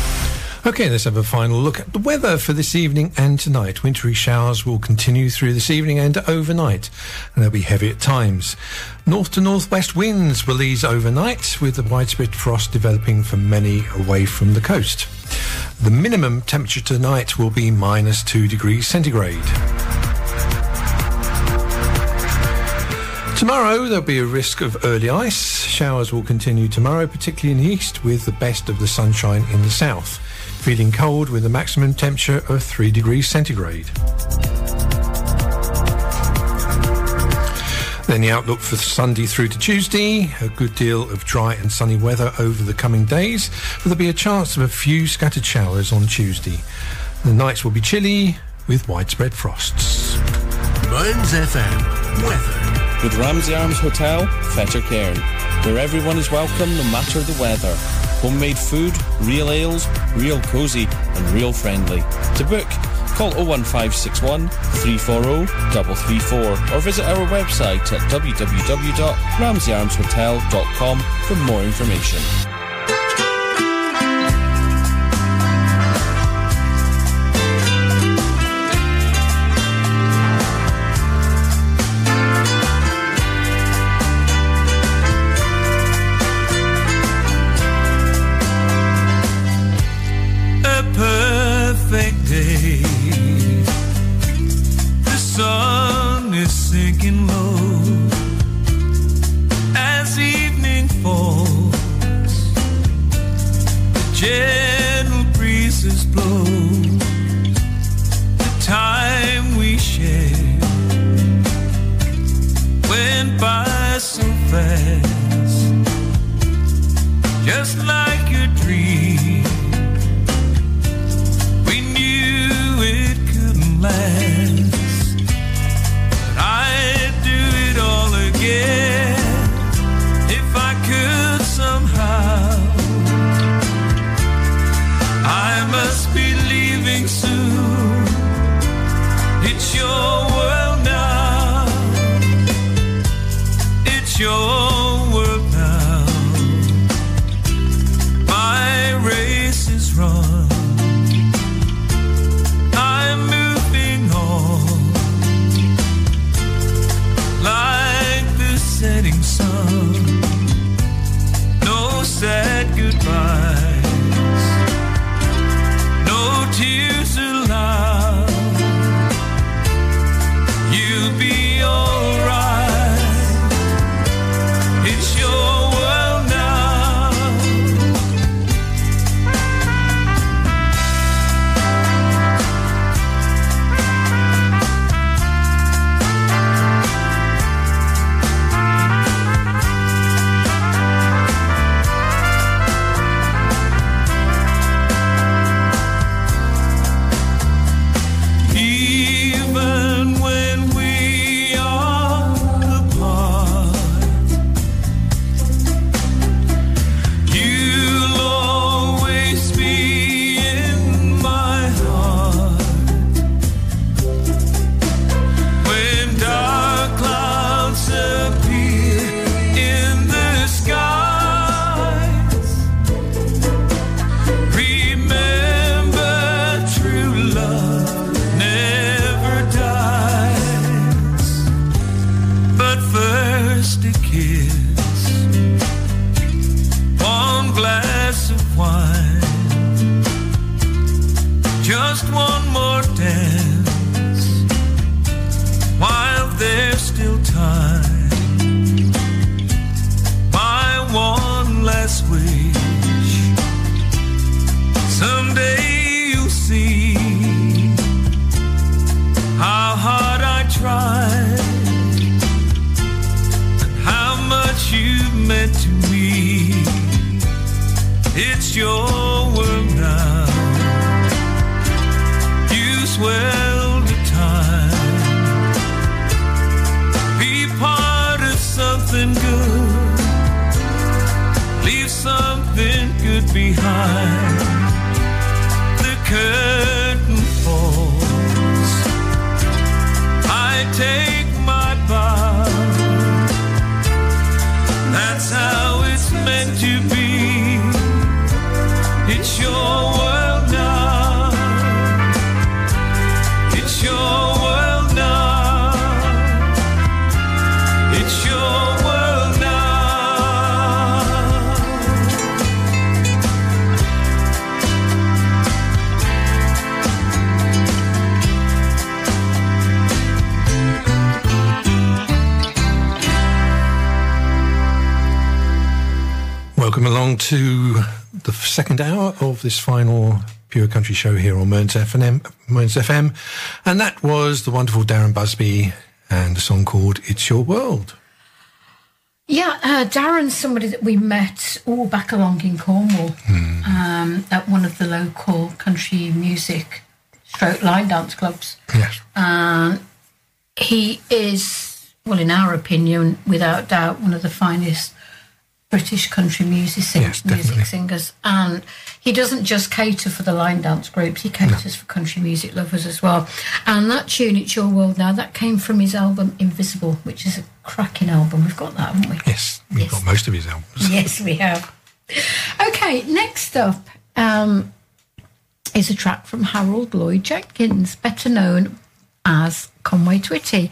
Okay, let's have a final look at the weather for this evening and tonight. Wintry showers will continue through this evening and overnight, and they'll be heavy at times. North to northwest winds will ease overnight, with the widespread frost developing for many away from the coast. The minimum temperature tonight will be minus 2 degrees centigrade. Tomorrow there'll be a risk of early ice. Showers will continue tomorrow, particularly in the east, with the best of the sunshine in the south. Feeling cold with a maximum temperature of 3 degrees centigrade. Then the outlook for Sunday through to Tuesday, a good deal of dry and sunny weather over the coming days, but there'll be a chance of a few scattered showers on Tuesday. The nights will be chilly with widespread frosts. Mearns FM weather. With Ramsay Arms Hotel, Fettercairn, where everyone is welcome no matter the weather. Homemade food, real ales, real cosy, and real friendly. To book, call 01561 340 334 or visit our website at www.ramsayarmshotel.com for more information. Hour of this final Pure Country show here on Mearns FM, Mearns FM. And that was the wonderful Darren Busby and a song called It's Your World. Yeah, uh, Darren's somebody that we met all back along in Cornwall um, at one of the local country music stroke line dance clubs. Yes. And he is, well, in our opinion, without doubt, one of the finest British country music, sing- Yes, music singers. And he doesn't just cater for the line dance groups, he caters for country music lovers as well. And that tune, It's Your World Now, that came from his album Invisible, which is a cracking album. We've got that, haven't we? Yes, we've got most of his albums. yes, we have. Okay, next up um, is a track from Harold Lloyd Jenkins, better known as Conway Twitty.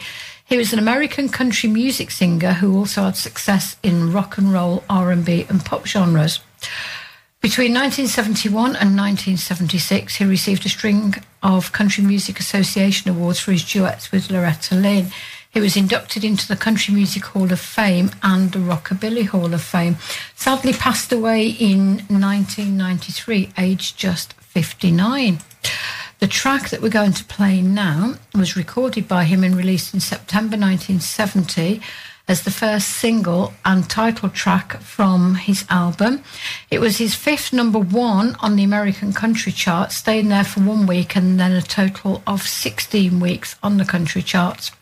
He was an American country music singer who also had success in rock and roll, R&B, and pop genres. Between 1971 and 1976, he received a string of Country Music Association awards for his duets with Loretta Lynn. He was inducted into the Country Music Hall of Fame and the Rockabilly Hall of Fame. Sadly, passed away in 1993, aged just 59. The track that we're going to play now was recorded by him and released in September 1970 as the first single and title track from his album. It was his fifth number one on the American country chart, staying there for one week and then a total of 16 weeks on the country charts.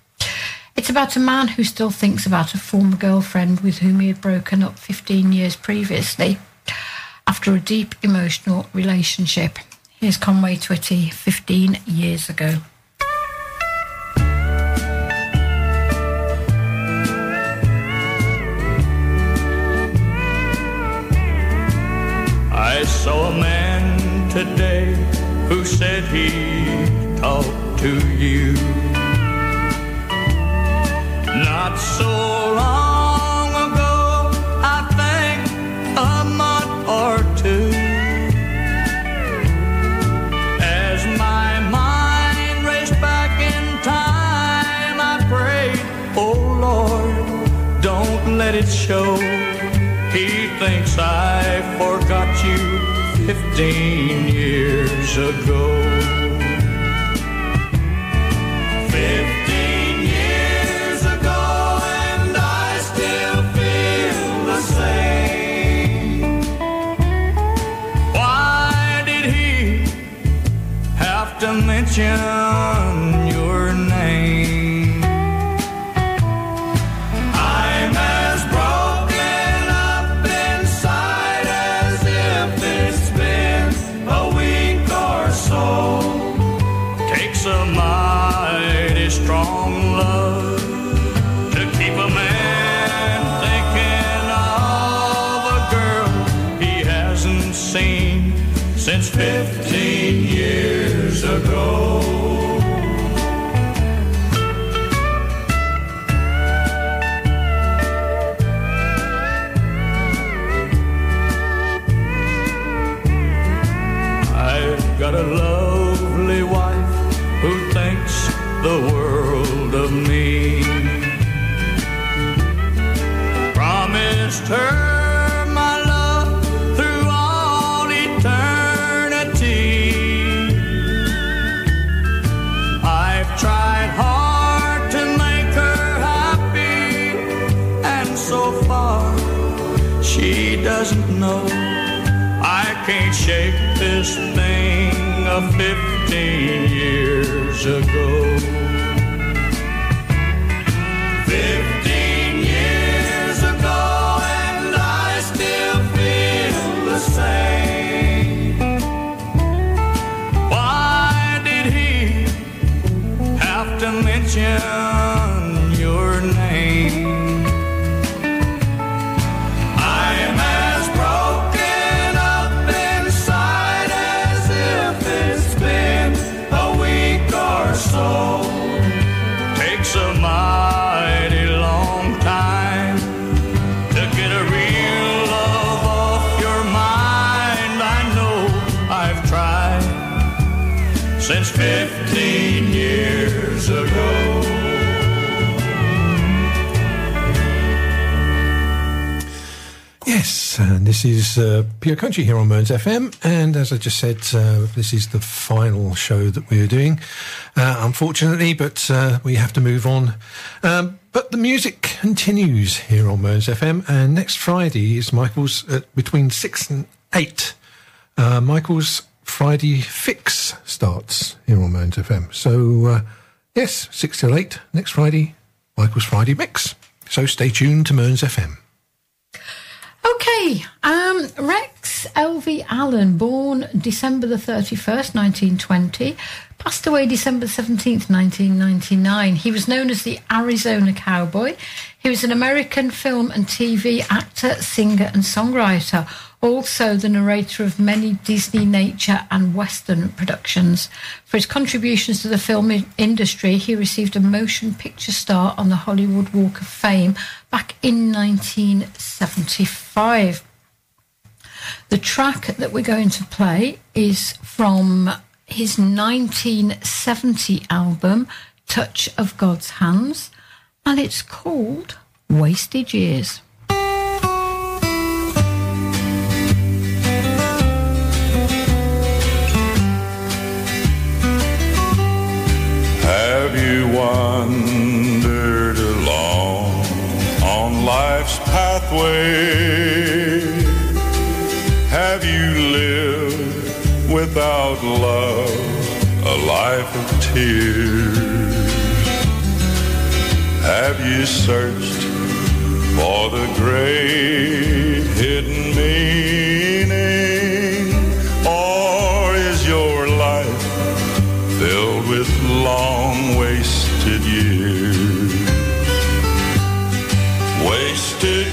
It's about a man who still thinks about a former girlfriend with whom he had broken up 15 years previously after a deep emotional relationship. Here's Conway Twitty 15 years ago. I saw a man today who said he talked to you. Not so long it show. He thinks I forgot you 15 years ago. 15 years ago, and I still feel the same. Why did he have to mention Takes a mighty strong love to keep a man thinking of a girl he hasn't seen since 15 years ago. Shake this thing of 15 years ago. This is uh, Pure Country here on Mearns FM. And as I just said, uh, this is the final show that we're doing, uh, unfortunately, but uh, we have to move on. Um, but the music continues here on Mearns FM, and next Friday is Michael's uh, between 6 and 8. Uh, Michael's Friday Fix starts here on Mearns FM. So, yes, 6 till 8 next Friday, Michael's Friday Mix. So stay tuned to Mearns FM. Okay, um, Rex Elvie Allen, born December the 31st, 1920, passed away December 17th, 1999. He was known as the Arizona Cowboy. He was an American film and TV actor, singer, and songwriter, also the narrator of many Disney nature and Western productions. For his contributions to the film industry, he received a motion picture star on the Hollywood Walk of Fame back in 1975. The track that we're going to play is from his 1970 album, Touch of God's Hands, and it's called Wasted Years. Have you wandered life's pathway? Have you lived without love a life of tears? Have you searched for the great hidden meaning? Or is your life filled with long wasted years.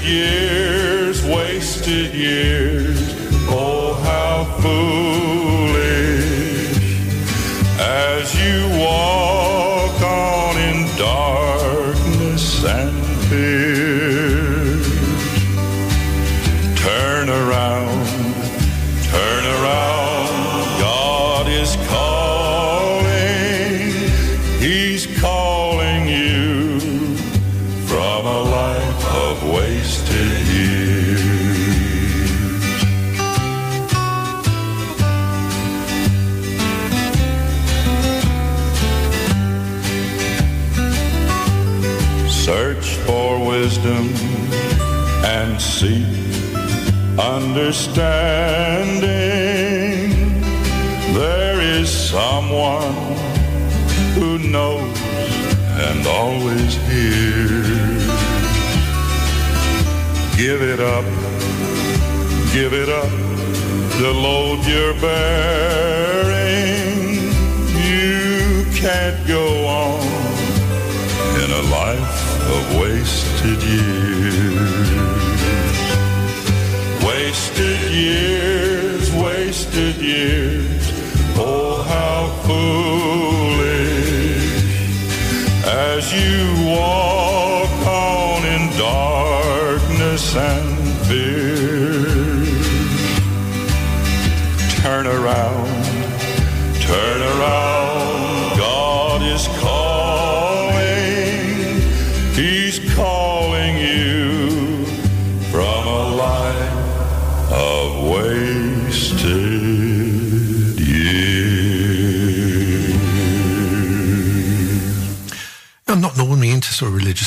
Wasted understanding. There is someone who knows and always hears. Give it up, give it up, the load you're bearing. You can't go on in a life of wasted years. Wasted years,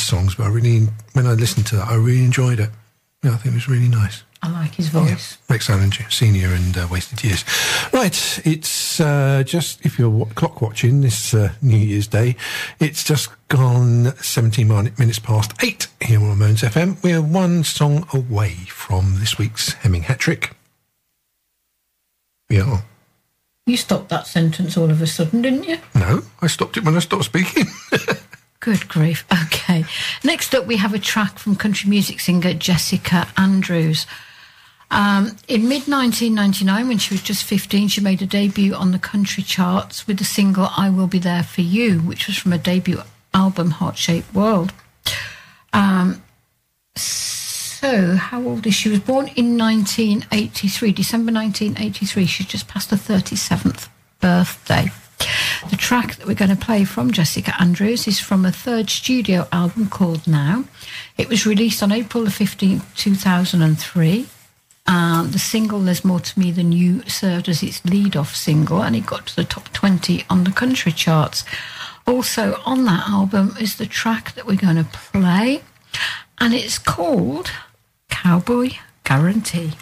songs, but I really, when I listened to that, I really enjoyed it. Yeah, I think it was really nice. I like his voice. Rex Allen Senior and uh, Wasted Years. Right, it's uh, just, if you're wa- clock watching this uh, New Year's Day, it's just gone 17 minutes past 8 here on Mearns FM. We're one song away from this week's Hemming hat trick. We are. You stopped that sentence all of a sudden, didn't you? No, I stopped it when I stopped speaking. *laughs* Good grief. *laughs* Okay. Next up, we have a track from country music singer Jessica Andrews. Um, in mid 1999, when she was just 15, she made a debut on the country charts with the single I Will Be There For You, which was from her debut album Heart Shaped World. Um, so, how old is she? She was born in 1983, December 1983. She's just passed her 37th birthday. The track that we're going to play from Jessica Andrews is from a third studio album called Now. It was released on April the 15th, 2003. Um, the single There's More to Me Than You served as its lead off single and it got to the top 20 on the country charts. Also, on that album is the track that we're going to play, and it's called Cowboy Guarantee.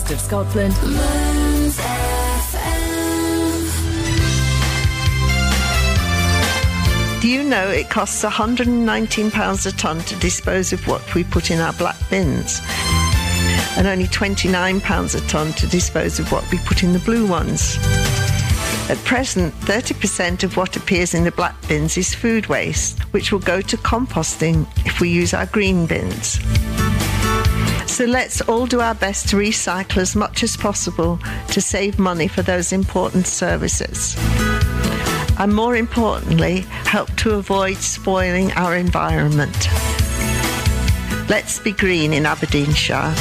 Very best of Scotland. Do you know it costs £119 a tonne to dispose of what we put in our black bins? And only £29 a tonne to dispose of what we put in the blue ones. At present, 30% of what appears in the black bins is food waste, which will go to composting if we use our green bins. So let's all do our best to recycle as much as possible to save money for those important services. And more importantly, help to avoid spoiling our environment. Let's be green in Aberdeenshire.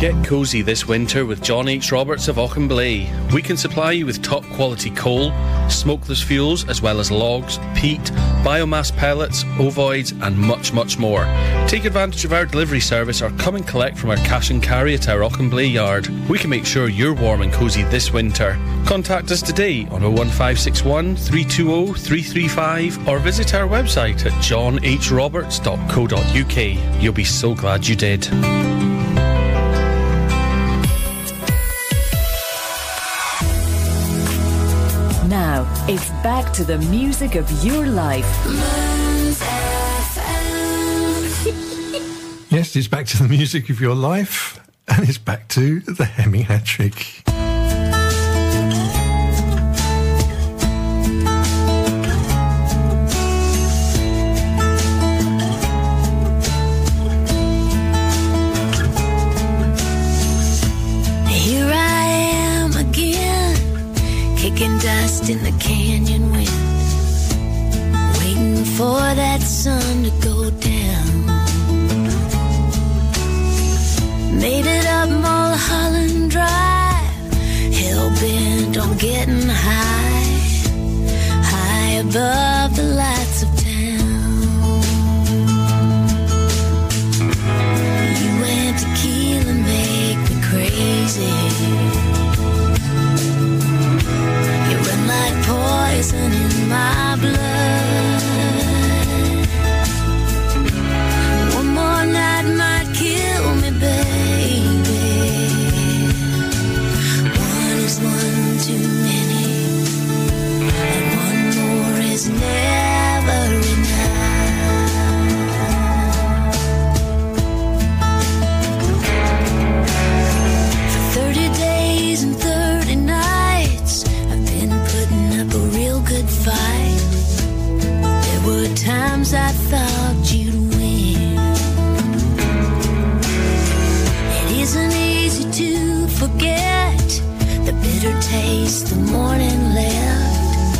Get cosy this winter with John H. Roberts of Auchenblae. We can supply you with top quality coal, smokeless fuels, as well as logs, peat, biomass pellets, ovoids, and much, much more. Take advantage of our delivery service or come and collect from our cash and carry at our Auchenblae yard. We can make sure you're warm and cosy this winter. Contact us today on 01561 320 335 or visit our website at johnhroberts.co.uk. You'll be so glad you did. It's back to the music of your life. Yes, it's back to the music of your life, and it's back to the Hemi hat dust in the canyon wind, waiting for that sun to go down. Made it up Mulholland Drive, hell bent on getting high, high above the lights of town. You and tequila make me crazy. Poison in my blood. Forget the bitter taste the morning left.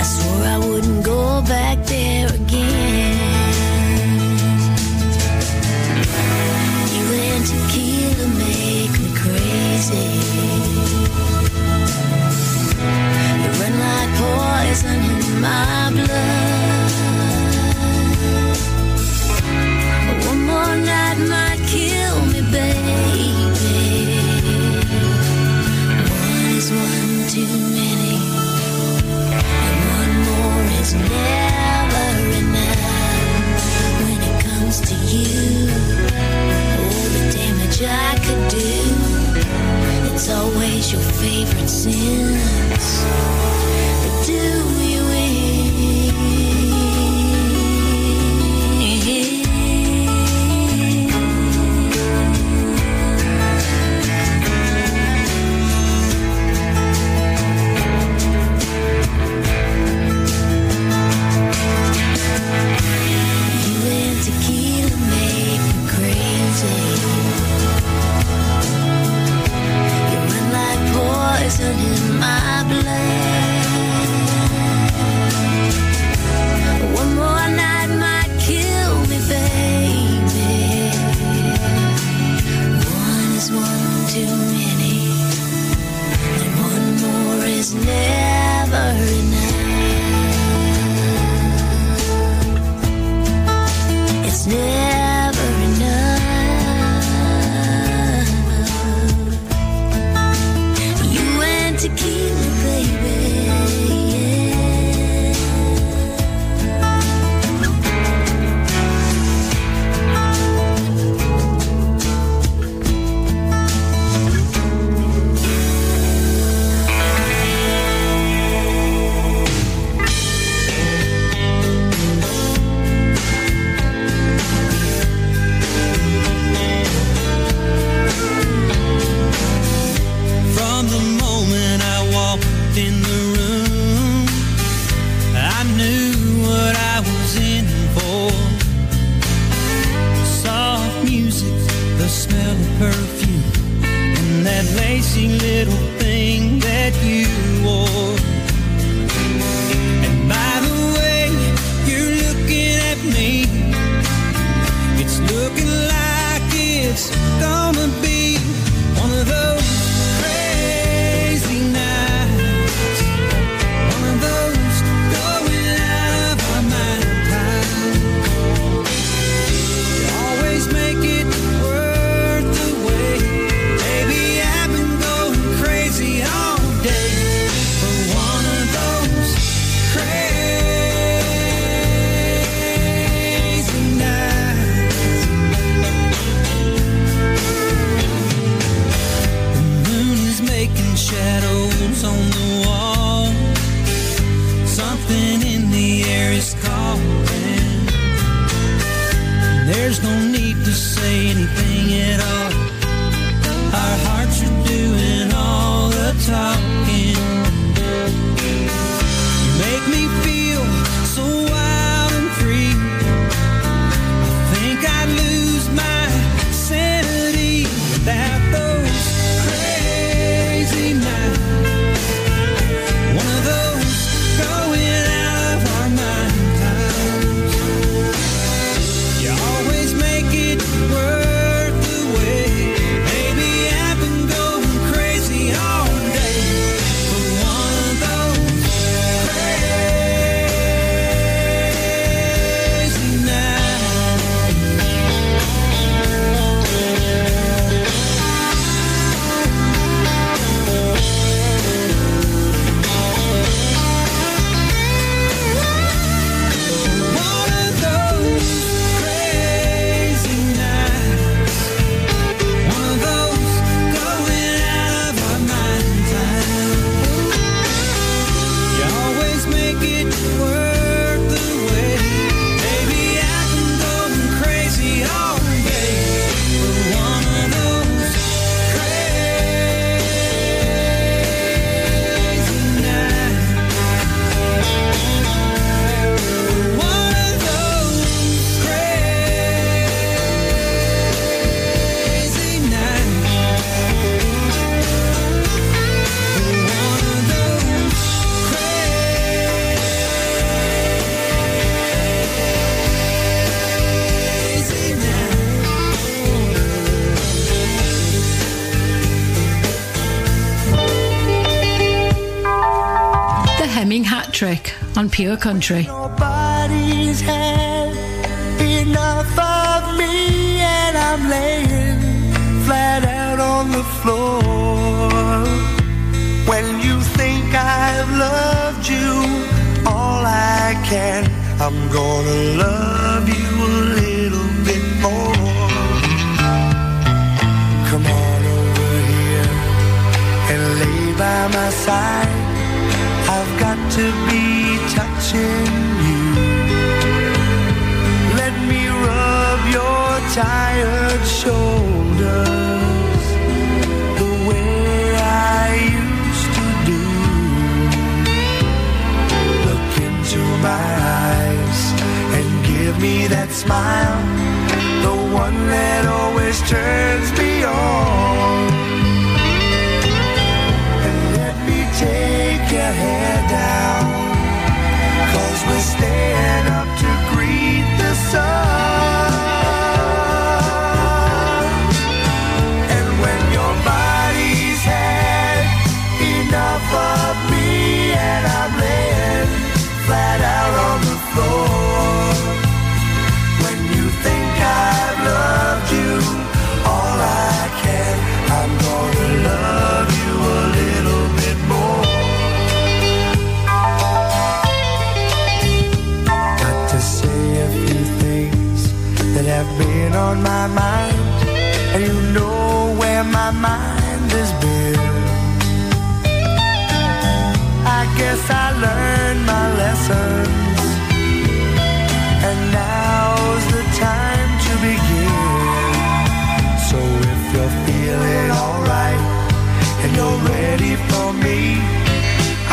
I swore I wouldn't go back there again. You and tequila make me crazy. You run like poison in my blood. I could do. It's always your favorite sins. poison in my blood. One more night might kill me, baby. One is one on Pure Country. Nobody's had enough of me, and I'm laying flat out on the floor. When you think I've loved you, all I can, I'm gonna love smile, the one that always turns me on. And let me take your hand out, cause we're staying. Learn my lessons. And now's the time to begin. So if you're feeling alright and you're ready for me,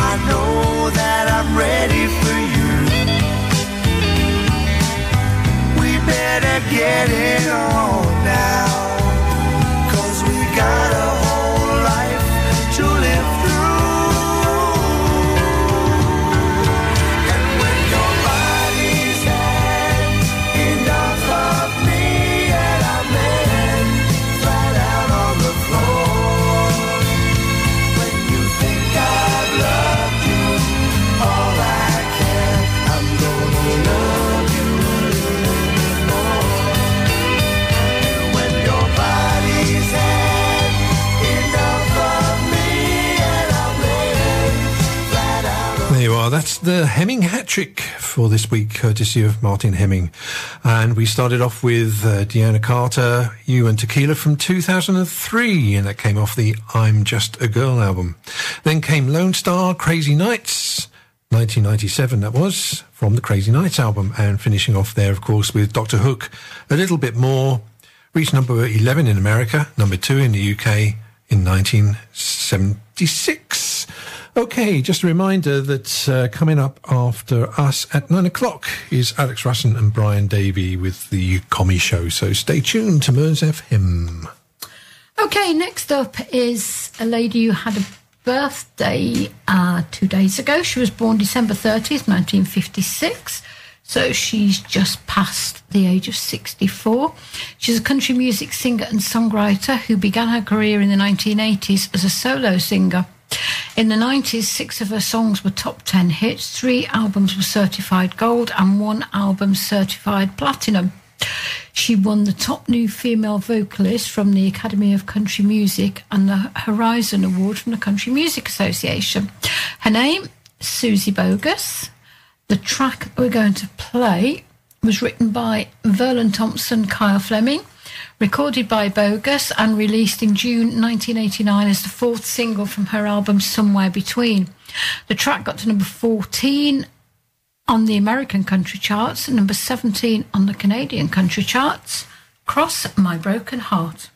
I know that I'm ready for you. We better get it on. For this week, courtesy of Martin Hemming. And we started off with uh, Deana Carter, You and Tequila from 2003, and that came off the I'm Just a Girl album. Then came Lonestar, Crazy Nights, 1997 that was, from the Crazy Nights album, and finishing off there, of course, with Dr. Hook, A Little Bit More, reached number 11 in America, number 2 in the UK in 1976. Okay, just a reminder that uh, coming up after us at nine o'clock is Alex Russon and Brian Davey with the Commie Show. So stay tuned to Mearns FM. Okay, next up is a lady who had a birthday uh, two days ago. She was born December 30th, 1956. So she's just past the age of 64. She's a country music singer and songwriter who began her career in the 1980s as a solo singer. In the 90s, six of her songs were top 10 hits, three albums were certified gold, and one album certified platinum. She won the top new female vocalist from the Academy of Country Music and the Horizon Award from the Country Music Association. Her name, Suzy Bogguss. The track we're going to play was written by Verlon Thompson, Kyle Fleming, recorded by Bogguss, and released in June 1989 as the fourth single from her album Somewhere Between. The track got to number 14 on the American country charts and number 17 on the Canadian country charts. Cross My Broken Heart.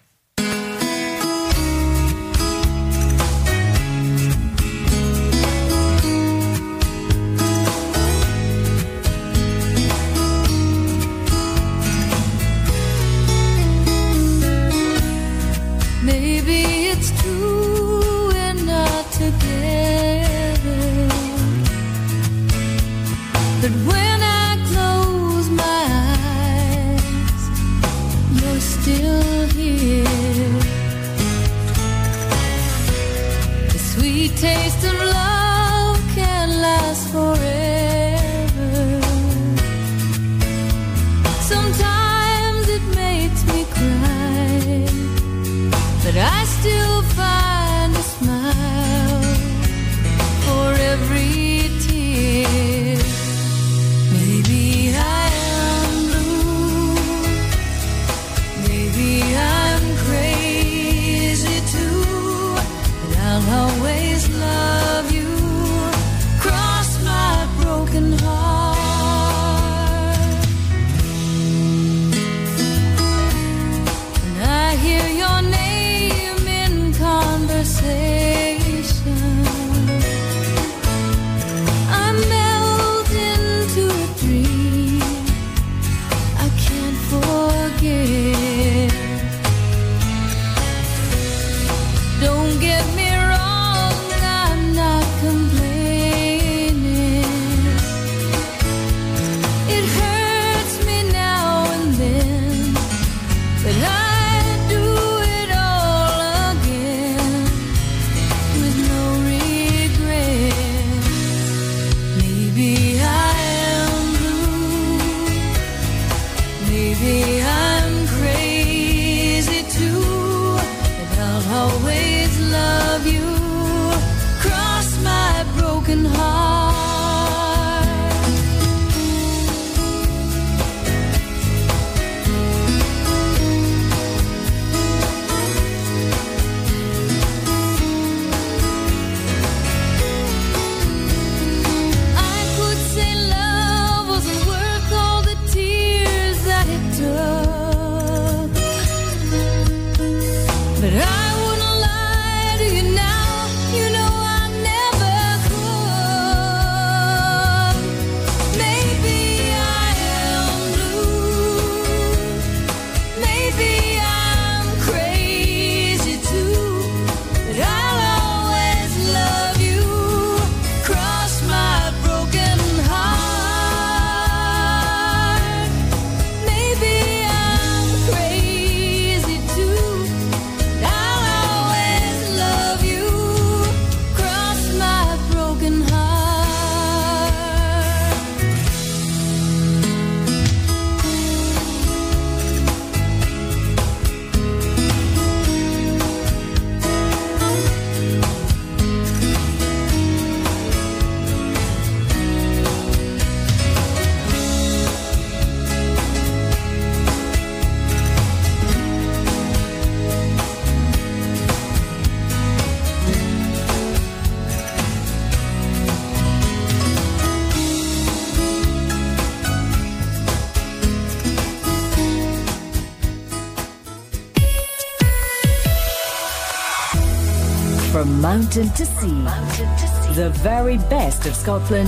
From mountain to sea, the very best of Scotland.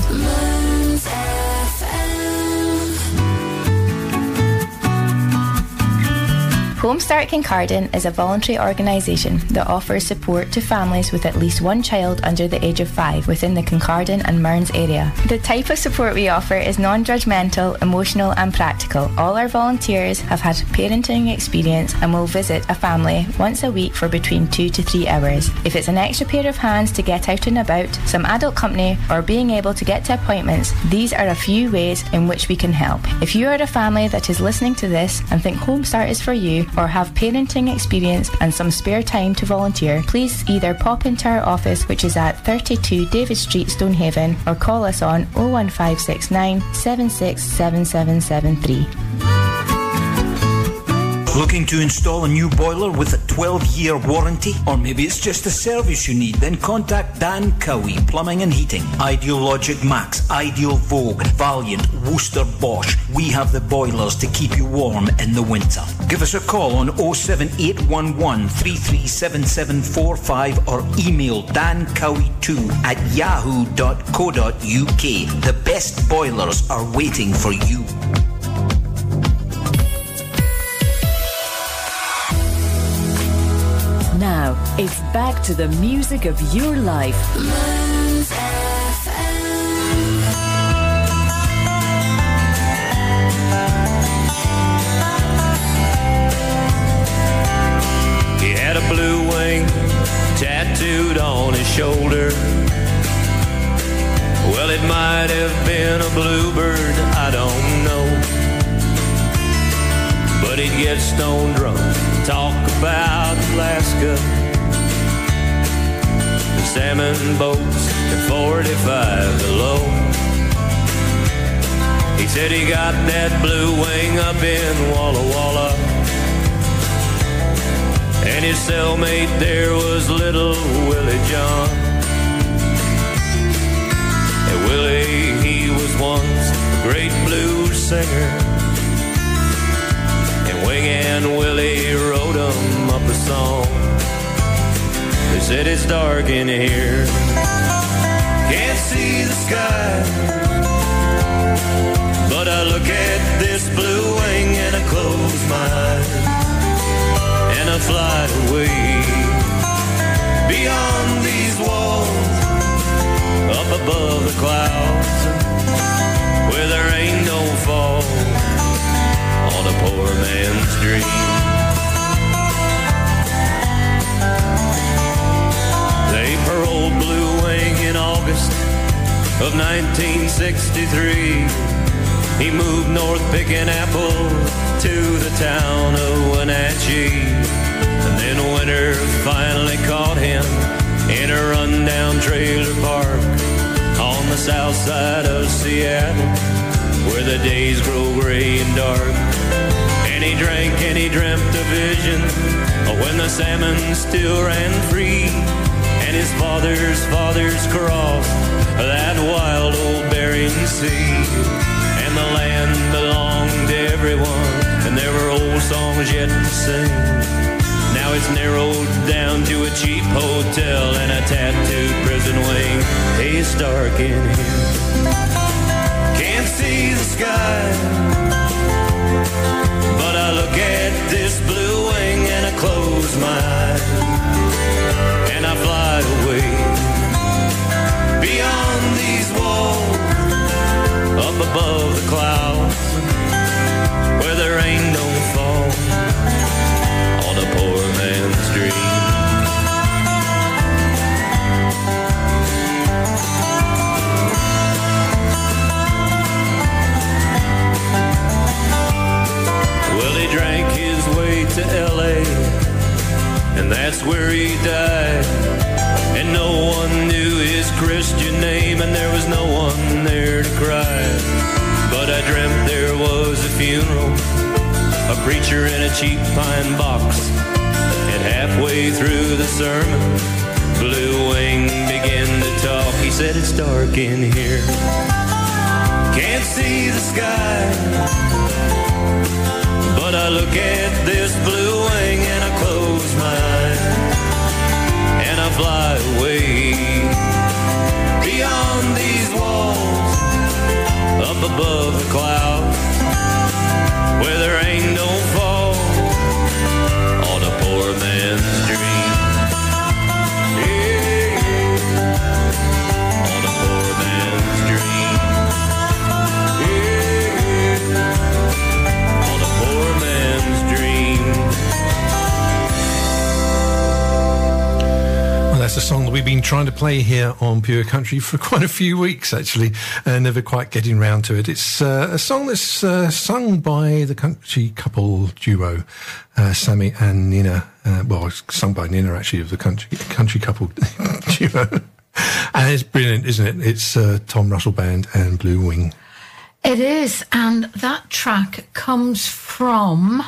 Homestart Kincardine is a voluntary organisation that offers support to families with at least one child under the age of five within the Kincardine and Mearns area. The type of support we offer is non judgmental, emotional, and practical. All our volunteers have had parenting experience and will visit a family once a week for between two to three hours. If it's an extra pair of hands to get out and about, some adult company, or being able to get to appointments, these are a few ways in which we can help. If you are a family that is listening to this and think Homestart is for you, or have parenting experience and some spare time to volunteer, please either pop into our office, which is at 32 David Street, Stonehaven, or call us on 01569 767773. Looking to install a new boiler with a 12 year warranty? Or maybe it's just a service you need? Then contact Dan Cowie Plumbing and Heating. Ideal Logic Max, Ideal Vogue, Vaillant, Worcester Bosch. We have the boilers to keep you warm in the winter. Give us a call on 07811 337745 or email dancowie2 at yahoo.co.uk. The best boilers are waiting for you. It's back to the music of your life. He had a blue wing tattooed on his shoulder. Well, it might have been a bluebird, I don't know. But he'd get stone drunk, talk about Alaska. Salmon boats at 45 below. He said he got that blue wing up in Walla Walla. And his cellmate there was little Willie John. And Willie, he was once a great blues singer. And Wing and Willie wrote him up a song. Said it's dark in here. Can't see the sky. But I look at this blue wing and I close my eyes and I fly away beyond these walls, up above the clouds, where there ain't no fall on a poor man's dream. August of 1963. He moved north picking apples to the town of Wenatchee. And then winter finally caught him in a rundown trailer park on the south side of Seattle, where the days grow gray and dark. And he drank and he dreamt a vision when the salmon still ran free. His father's fathers crossed that wild old Bering Sea. And the land belonged to everyone, and there were old songs yet to sing. Now it's narrowed down to a cheap hotel and a tattooed prison wing. It's dark in here. Can't see the sky. But I look at this blue wing and I close my eyes. Up above the clouds, where the rain don't fall on a poor man's dream. Well, he drank his way to L.A., and that's where he died. And no one knew his Christian name, and there was no one there to cry. But I dreamt there was a funeral, a preacher in a cheap pine box. And halfway through the sermon, Blue Wing began to talk. He said, It's dark in here. Can't see the sky. But I look at this blue wing and I close my eyes. And I fly away beyond these walls up above the clouds where there ain't no trying to play here on Pure Country for *laughs* quite a few weeks, actually, and never quite getting round to it. It's uh, a song that's uh, sung by the country couple duo, uh, Sammy and Nina. Uh, well, it's sung by Nina, actually, of the country, country couple *laughs* duo. and it's brilliant, isn't it? It's uh, Tom Russell Band and Blue Wing. It is, and that track comes from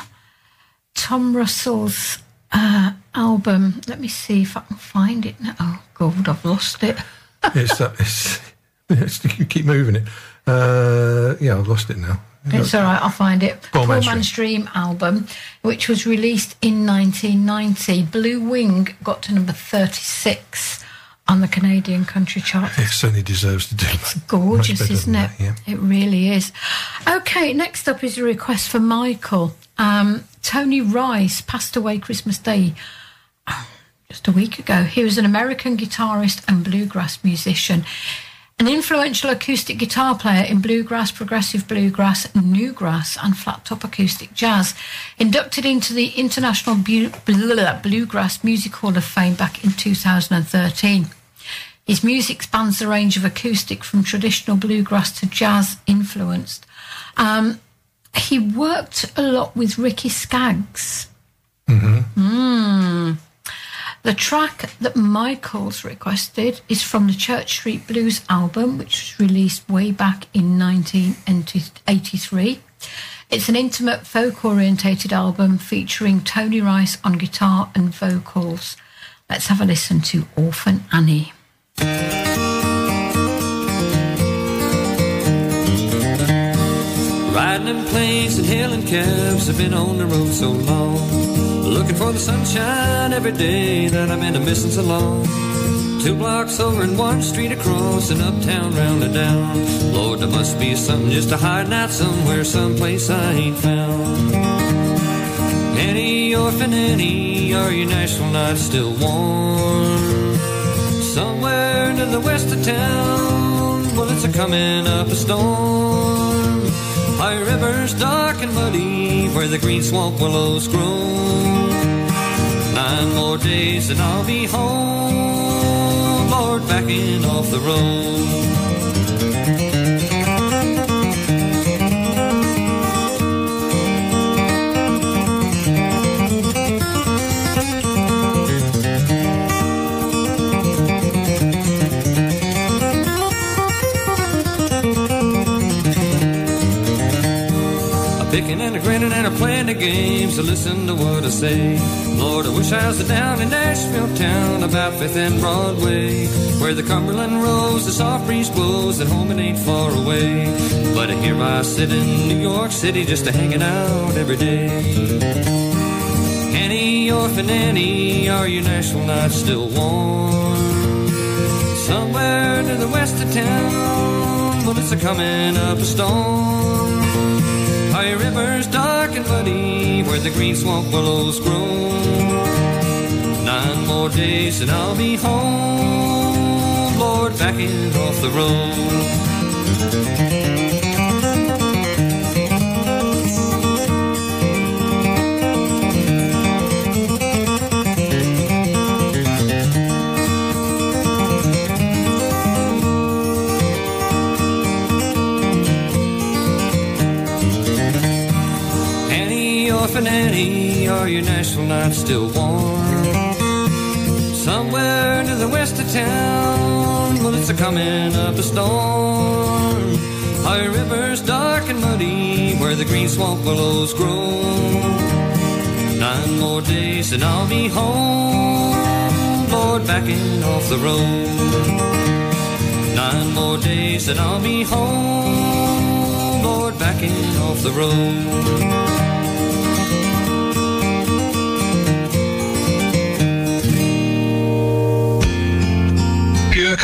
Tom Russell's uh, album. Let me see if I can find it now. Oh, God, I've lost it. *laughs* it's, uh, it's, it's, you keep moving it. Uh, yeah, I've lost it now. It's all right, I'll find it. Poor Poor Man's Man's Dream album, which was released in 1990. Blue Wing got to number 36 on the Canadian country chart. It certainly deserves to do It's gorgeous, isn't it? that, yeah. It really is. Okay, next up is a request for Michael. Um, Tony Rice passed away Christmas Day just a week ago. He was an American guitarist and bluegrass musician. An influential acoustic guitar player in bluegrass, progressive bluegrass, newgrass, and flat top acoustic jazz. Inducted into the International Bluegrass Music Hall of Fame back in 2013. His music spans the range of acoustic from traditional bluegrass to jazz influenced. Um, he worked a lot with Ricky Skaggs. Mm. The track that Michael's requested is from the Church Street Blues album, which was released way back in 1983. It's an intimate folk orientated album featuring Tony Rice on guitar and vocals. Let's have a listen to Orphan Annie. Riding in planes and hailing cabs, I've been on the road so long. Looking for the sunshine every day that I've been a missing so long. Two blocks over and one street across and uptown round and down. Lord, there must be something just a hiding out somewhere, someplace I ain't found. Annie, orphan Annie, are your Nashville nights still warm? Somewhere to the west of town, well, it's a coming up a storm. High rivers dark and muddy, where the green swamp willows grow. Nine more days and I'll be home, Lord, backing off the road. Picking and a playing the games to listen to what I say. Lord, I wish I was down in Nashville town, about Fifth and Broadway, where the Cumberland rolls, the soft breeze blows, and home it ain't far away. But here I sit in New York City just a hanging out every day. Annie, orphan Annie, are your Nashville nights still warm? Somewhere to the west of town, well, it's a coming up a storm. High rivers dark and muddy, where the green swamp willows grow. Nine more days and I'll be home, Lord, backing off the road. Orphan are your Nashville nights still warm? Somewhere to the west of town, well, it's a coming up a storm. High rivers dark and muddy, where the green swamp willows grow. Nine more days and I'll be home, Lord, backing off the road. Nine more days and I'll be home, Lord, backing off the road.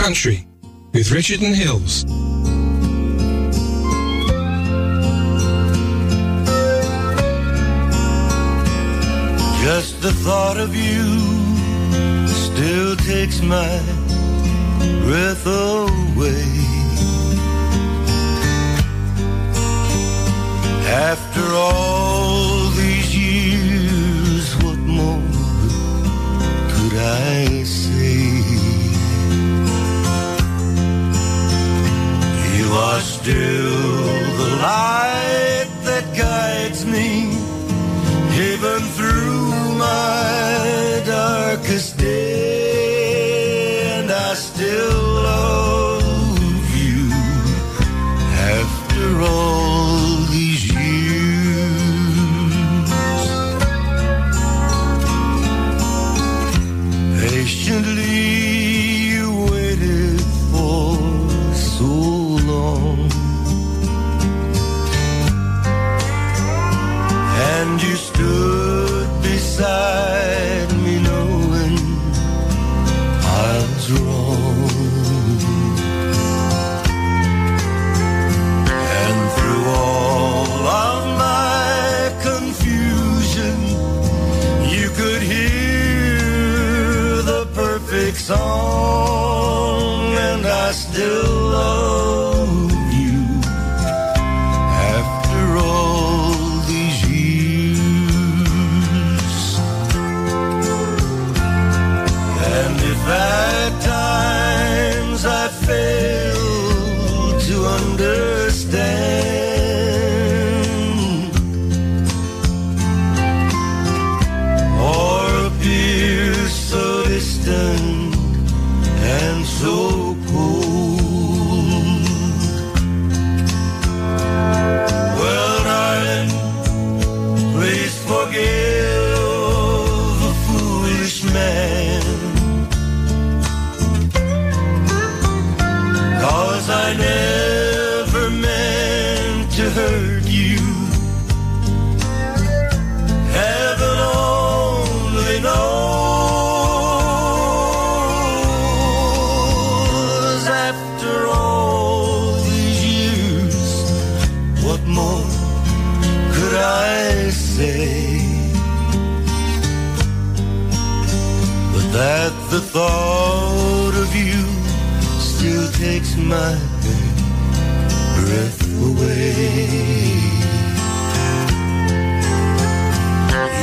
Country with Richard and Hils. Just the thought of you still takes my breath away. After all still the light that guides me, even through my darkest day, thought of you still takes my breath away.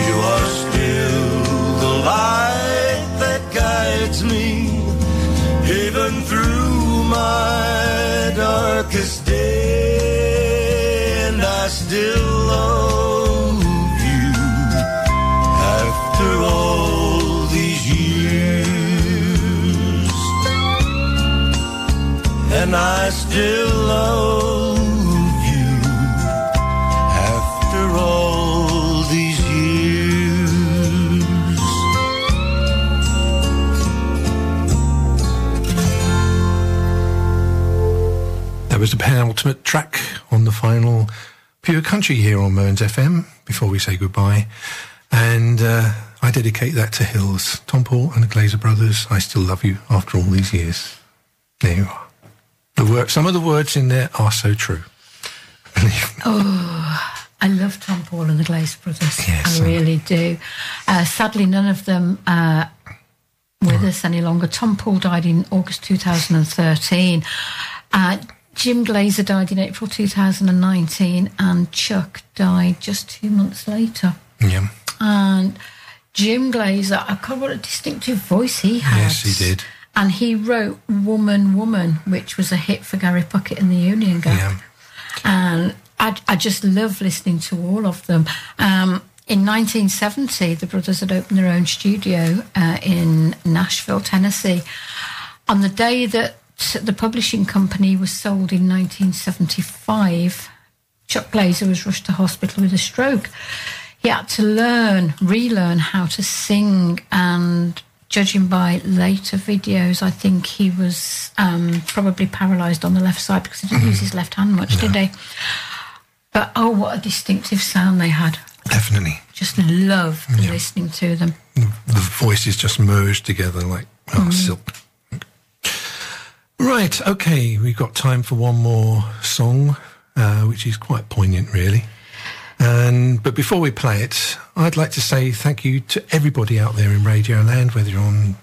You are still the light that guides me, even through my darkest day, and I still and I still love you after all these years. That was the penultimate track on the final Pure Country here on Mearns FM before we say goodbye. And uh, I dedicate that to Hils, Tom Paul and the Glaser Brothers. I still love you after all these years. There you are. The word, some of the words in there are so true. Oh, I love Tompall and the Glaser Brothers. I really do. Uh, sadly, none of them are with us any longer. Tompall died in August 2013. Uh, Jim Glaser died in April 2019, and Chuck died just two months later. Yeah. And Jim Glaser, I can't what a distinctive voice he had. Yes, he did. And he wrote Woman, Woman, which was a hit for Gary Puckett in the Union Gap. And I, I just love listening to all of them. Um, in 1970, the brothers had opened their own studio uh, in Nashville, Tennessee. On the day that the publishing company was sold in 1975, Chuck Glaser was rushed to hospital with a stroke. He had to learn, relearn how to sing, and judging by later videos, I think he was um, probably paralysed on the left side because he didn't use his left hand much, did he? But oh, what a distinctive sound they had. Definitely. Just love listening to them. The voices just merged together like oh, Mm. silk. Right, okay, we've got time for one more song, uh, which is quite poignant, really. And but before we play it, I'd like to say thank you to everybody out there in Radio Land, whether you're on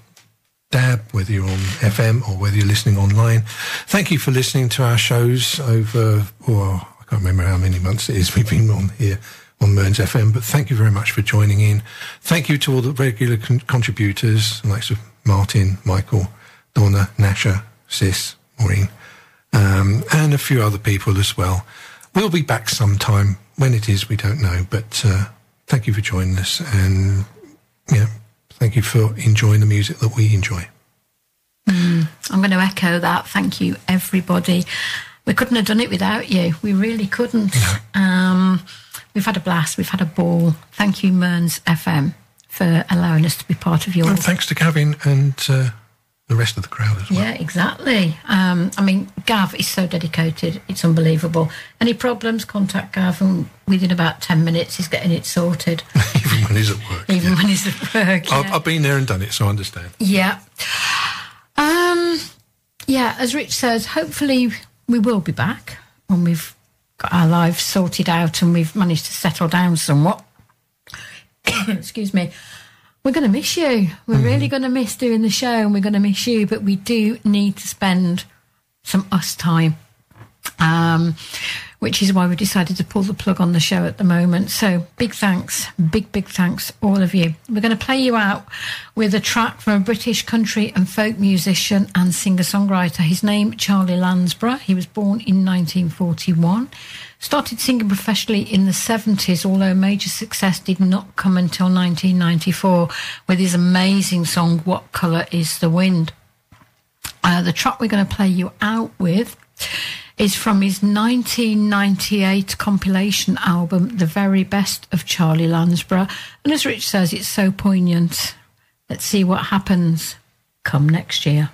DAB, whether you're on FM, or whether you're listening online. Thank you for listening to our shows over, well, I can't remember how many months it is *laughs* we've been on here on Mearns FM, but thank you very much for joining in. Thank you to all the regular con- contributors, like Martin, Michael, Donna, Nasha, Sis, Maureen. um, and a few other people as well. We'll be back sometime. When it is, we don't know. But uh, thank you for joining us, and yeah, thank you for enjoying the music that we enjoy. Mm, I'm going to echo that. Thank you, everybody. We couldn't have done it without you. We really couldn't. Um, we've had a blast. We've had a ball. Thank you, Mearns FM, for allowing us to be part of your. And thanks to Gavin and uh, the rest of the crowd as well. Yeah, exactly. Um, I mean, Gav is so dedicated; it's unbelievable. Any problems? Contact Gav, and within about ten minutes, he's getting it sorted. *laughs* Even when he's at work. Even when he's at work. I've. I've been there and done it, so I understand. Yeah. Um, yeah, as Rich says, hopefully we will be back when we've got our lives sorted out and we've managed to settle down somewhat. *coughs* Excuse me. We're going to miss you. We're really mm. going to miss doing the show and we're going to miss you, but we do need to spend some us time. Um, which is why we decided to pull the plug on the show at the moment. So big thanks, big, big thanks, all of you. We're going to play you out with a track from a British country and folk musician and singer-songwriter. His name, Charlie Landsborough. He was born in 1941. Started singing professionally in the 70s, although major success did not come until 1994 with his amazing song, What Colour is the Wind? Uh, the track we're going to play you out with is from his 1998 compilation album, The Very Best of Charlie Landsborough. And as Rich says, it's so poignant. Let's see what happens come next year.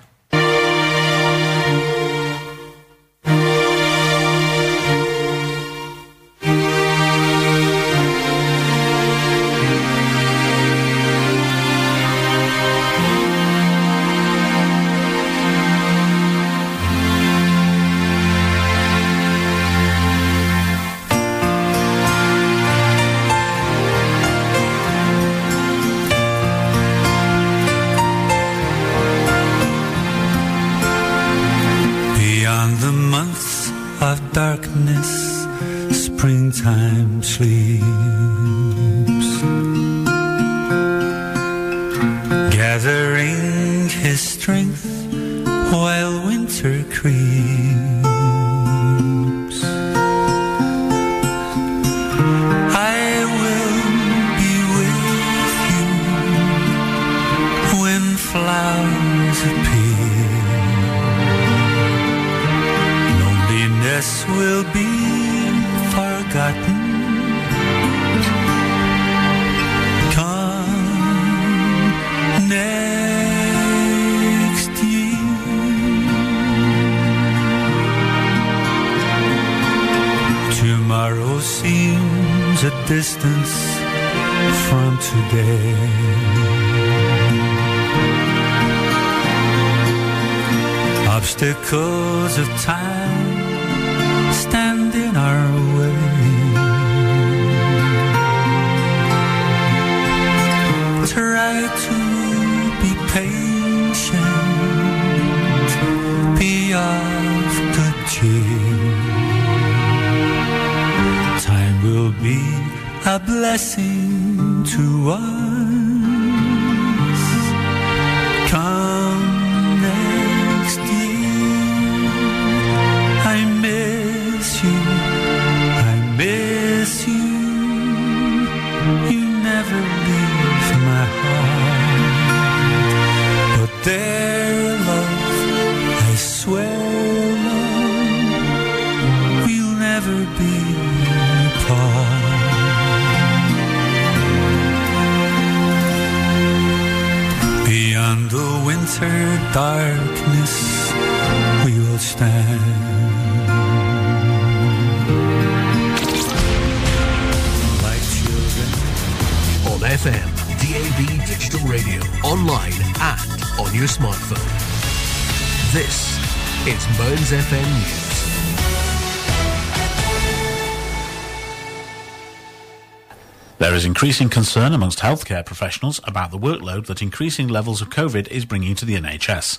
Increasing concern amongst healthcare professionals about the workload that increasing levels of COVID is bringing to the NHS.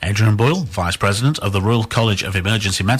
Adrian Boyle, Vice President of the Royal College of Emergency Medicine,